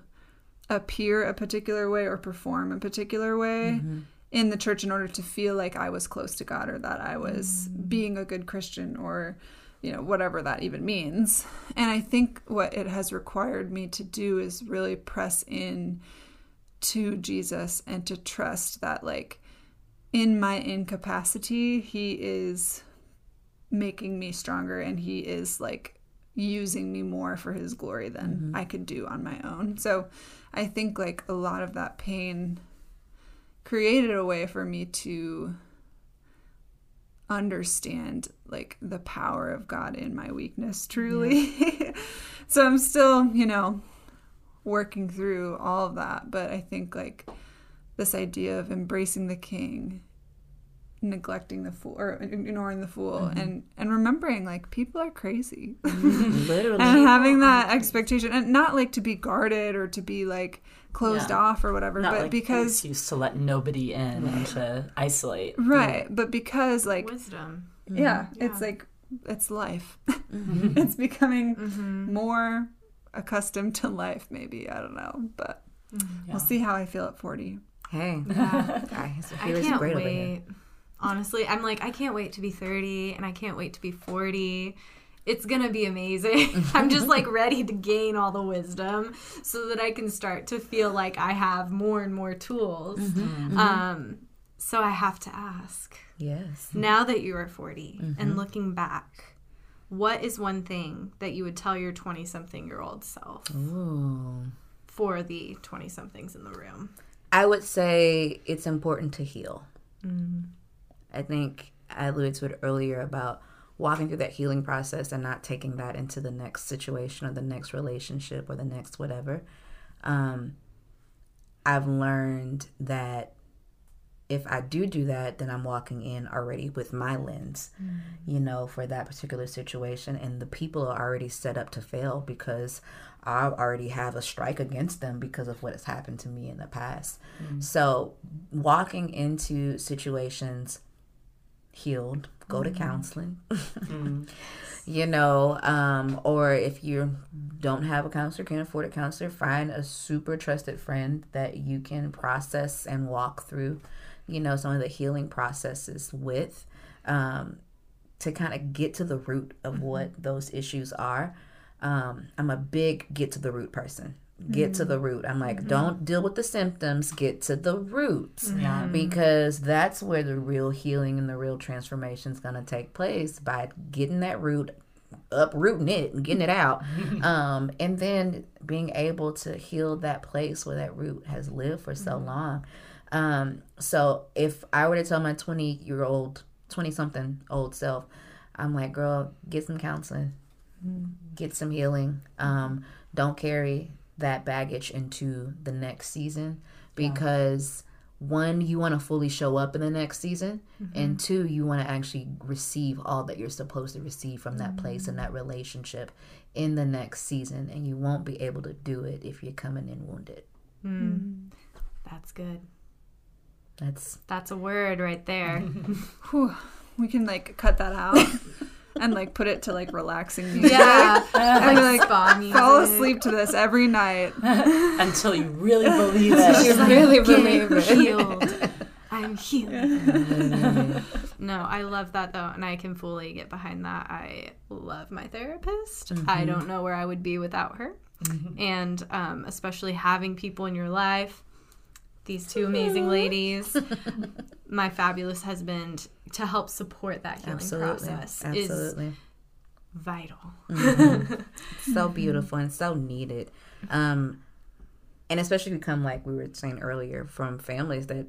appear a particular way or perform a particular way mm-hmm. in the church in order to feel like I was close to God or that I was mm. being a good Christian or you know whatever that even means. And I think what it has required me to do is really press in to Jesus and to trust that like in my incapacity he is making me stronger and he is like using me more for his glory than mm-hmm. I could do on my own. So I think like a lot of that pain created a way for me to understand like the power of God in my weakness truly. [LAUGHS] so I'm still, you know, working through all of that, but I think like this idea of embracing the king neglecting the fool or ignoring the fool mm-hmm. and and remembering like people are crazy. Mm-hmm. [LAUGHS] Literally. and having that expectation and not like to be guarded or to be like closed Yeah. off or whatever Not but like because because used to let nobody in and to isolate. right but because like Wisdom. Mm-hmm. yeah, it's like it's life. [LAUGHS] It's becoming more accustomed to life maybe i don't know but we'll see how i feel at 40 Hey, guys, [LAUGHS] I can't great over here. wait. Honestly, I'm like, I can't wait to be 30 and I can't wait to be 40. It's gonna be amazing. [LAUGHS] I'm just like [LAUGHS] ready to gain all the wisdom so that I can start to feel like I have more and more tools. Mm-hmm. Mm-hmm. Um, so I have to ask Yes. now that you are 40 and mm-hmm. looking back, what is one thing that you would tell your 20 something year old self Ooh. for the 20 somethings in the room? I would say it's important to heal. I think I alluded to it earlier about walking through that healing process and not taking that into the next situation or the next relationship or the next whatever. Um, I've learned that if I do do that, then I'm walking in already with my lens, mm. you know, for that particular situation. And the people are already set up to fail because I already have a strike against them because of what has happened to me in the past. Mm. So walking into situations healed, go mm. to counseling. Mm. [LAUGHS] you know, um, or if you don't have a counselor, can't afford a counselor, find a super trusted friend that you can process and walk through, you know, some of the healing processes with um, to kind of get to the root of mm-hmm. what those issues are. Um, I'm a big get to the root person get mm-hmm. to the root. I'm like, mm-hmm. don't deal with the symptoms, get to the roots. Mm-hmm. Because that's where the real healing and the real transformation is going to take place by getting that root, uprooting it and getting it out. [LAUGHS] um, and then being able to heal that place where that root has lived for so mm-hmm. long. Um, so if I were to tell my 20 year old, 20 something old self, I'm like, girl, get some counseling, mm-hmm. get some healing. Um, don't carry that baggage into the next season because yeah. one you want to fully show up in the next season mm-hmm. and two you want to actually receive all that you're supposed to receive from that mm-hmm. place and that mm. relationship in the next season and you won't be able to do it if you're coming in wounded mm. that's good that's that's a word right there [LAUGHS] Whew, we can like cut that out [LAUGHS] and like put it to like relaxing music. [LAUGHS] Yeah, and like, spa music. fall asleep to this every night [LAUGHS] until you really [LAUGHS] believe it. you really believe it. Healed. I'm healed. no, I love that though, and I can fully get behind that. I love my therapist. Mm-hmm. I don't know where I would be without her, mm-hmm. and um, especially having people in your life. These two amazing [LAUGHS] ladies, my fabulous husband, to help support that healing Absolutely. process Absolutely. is vital. Mm-hmm. [LAUGHS] so beautiful and so needed. Um, and especially come like we were saying earlier from families that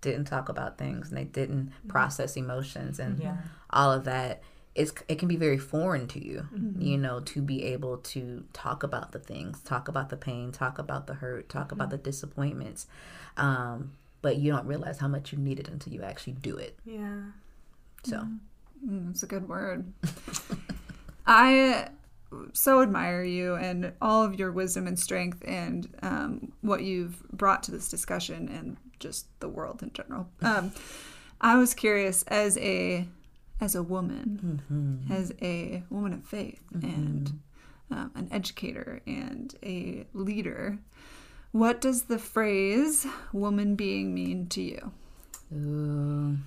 didn't talk about things and they didn't mm-hmm. process emotions and yeah. all of that it's it can be very foreign to you mm-hmm. you know to be able to talk about the things talk about the pain talk about the hurt talk mm-hmm. about the disappointments um, but you don't realize how much you need it until you actually do it yeah so mm, that's a good word. [LAUGHS] I so admire you and all of your wisdom and strength and um, what you've brought to this discussion and just the world in general. [LAUGHS] Um, I was curious as a as a woman, mm-hmm. as a woman of faith mm-hmm. and um, an educator and a leader. What does the phrase "woman being" mean to you? Ooh.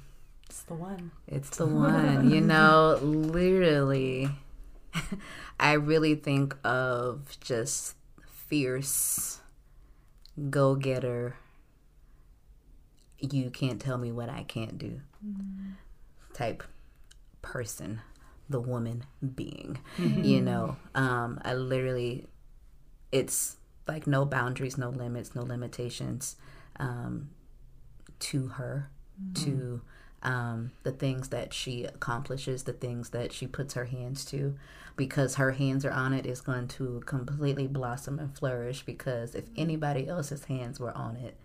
It's the one. It's the one. you [LAUGHS] know, literally, [LAUGHS] I really think of just fierce, go getter. You can't tell me what I can't do mm. type person, the woman being. Mm-hmm. You know, um, I literally, it's like no boundaries, no limits, no limitations um, to her, mm. to um, the things that she accomplishes, the things that she puts her hands to, because her hands are on it, is going to completely blossom and flourish. Because if anybody else's hands were on it,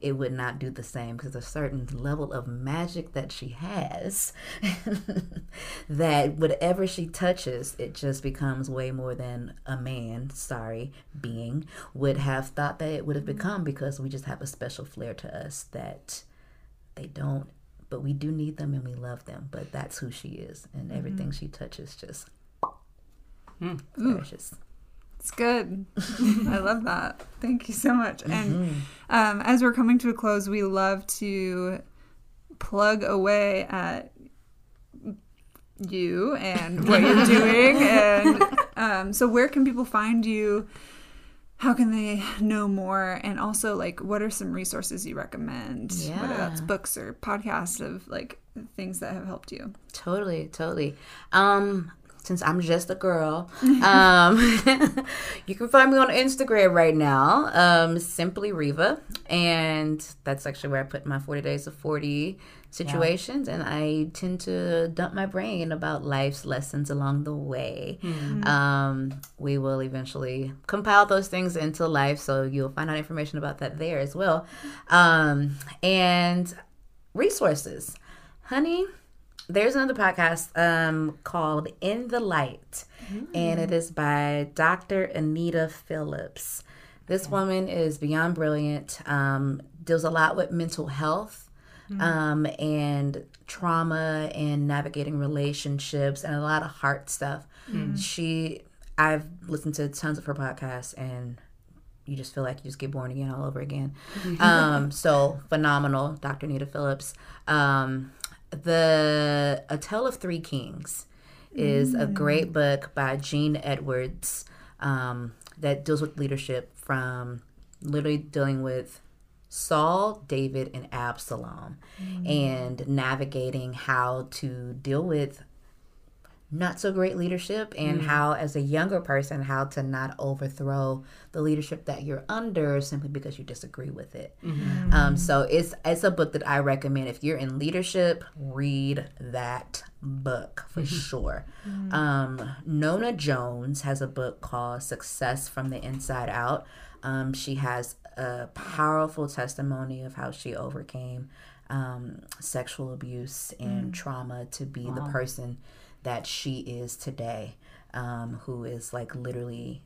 it would not do the same because a certain level of magic that she has [LAUGHS] that whatever she touches it just becomes way more than a man sorry being would have thought that it would have become because we just have a special flair to us that they don't but we do need them and we love them. But that's who she is, and mm-hmm. everything she touches just mm. It's good. I love [LAUGHS] that. Thank you so much. Mm-hmm. And um, as we're coming to a close, we love to plug away at you and what you're doing. [LAUGHS] And um, so, where can people find you? how can they know more and also like what are some resources you recommend yeah. whether that's books or podcasts of like things that have helped you totally totally um since I'm just a girl, um, [LAUGHS] you can find me on Instagram right now, um, simply Riva, and that's actually where I put my 40 days of 40 situations yeah. and I tend to dump my brain about life's lessons along the way. Mm-hmm. Um, we will eventually compile those things into life, so you'll find out information about that there as well. Um, and resources. Honey, there's another podcast um, called In the Light, mm. and it is by Dr. Anita Phillips. This woman is beyond brilliant, um, deals a lot with mental health mm. um, and trauma and navigating relationships and a lot of heart stuff. Mm. She, I've listened to tons of her podcasts and you just feel like you just get born again all over again. [LAUGHS] um, so phenomenal, Dr. Anita Phillips. Um, the A Tale of Three Kings is mm. a great book by Gene Edwards um, that deals with leadership from literally dealing with Saul, David, and Absalom, mm. and navigating how to deal with not so great leadership and mm. how as a younger person how to not overthrow the leadership that you're under simply because you disagree with it mm-hmm. um, so it's it's a book that i recommend if you're in leadership read that book for mm-hmm. sure mm. um, nona jones has a book called success from the inside out um, she has a powerful testimony of how she overcame um, sexual abuse and mm. trauma to be wow. the person that she is today, um, who is like literally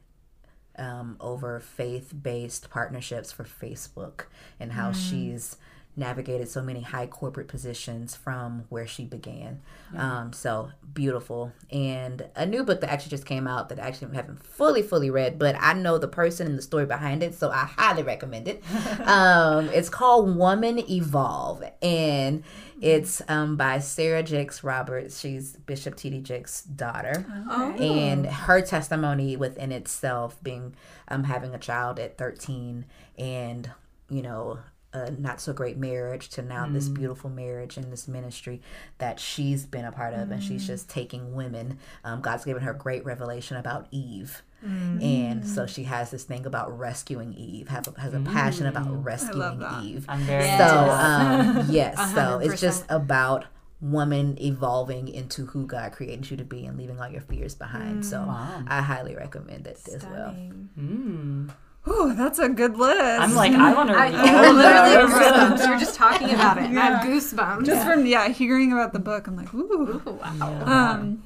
um, over faith based partnerships for Facebook and how mm. she's navigated so many high corporate positions from where she began. Yeah. Um, so beautiful. And a new book that actually just came out that I actually haven't fully, fully read, but I know the person and the story behind it, so I highly recommend it. [LAUGHS] um, it's called Woman Evolve. And it's um, by Sarah Jakes Roberts. She's Bishop T.D. Jakes' daughter. Oh. And her testimony within itself being um, having a child at 13 and, you know, a not so great marriage to now mm. this beautiful marriage and this ministry that she's been a part of, mm. and she's mm. just taking women. Um, God's given her great revelation about Eve. Mm. And so she has this thing about rescuing Eve, have a, has a passion about mm. rescuing Eve. I'm very so um, [LAUGHS] yes, so it's just about woman evolving into who God created you to be and leaving all your fears behind. So mm. wow. I highly recommend it Stunning. as well. Mm. Oh, that's a good list. I'm like, I want to read I, all literally goosebumps. You're just talking [LAUGHS] about it. Yeah. I have goosebumps. Just yeah. from yeah, hearing about the book, I'm like, ooh, ooh wow. Yeah. Um,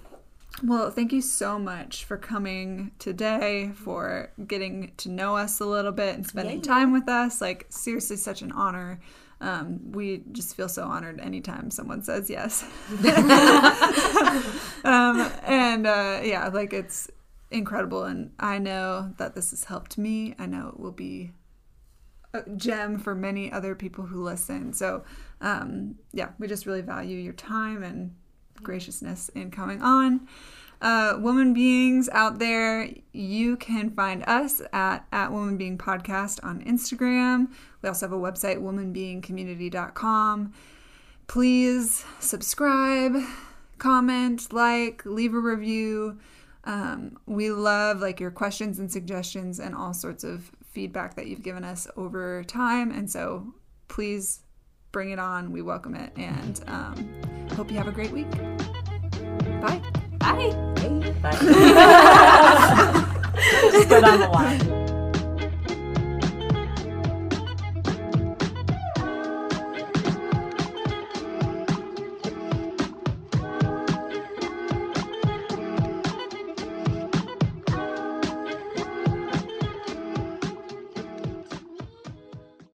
well, thank you so much for coming today, for getting to know us a little bit and spending Yay. time with us. Like, seriously, such an honor. Um, we just feel so honored anytime someone says yes. [LAUGHS] [LAUGHS] um, and uh, yeah, like it's incredible. And I know that this has helped me. I know it will be a gem for many other people who listen. So, um, yeah, we just really value your time and graciousness in coming on. Uh, woman beings out there, you can find us at, at Woman Being Podcast on Instagram. We also have a website, womanbeingcommunity.com. Please subscribe, comment, like, leave a review. Um, we love like your questions and suggestions and all sorts of feedback that you've given us over time. And so please bring it on. We welcome it. And um, hope you have a great week. Bye. Bye. Bye. [LAUGHS] Just put on the line.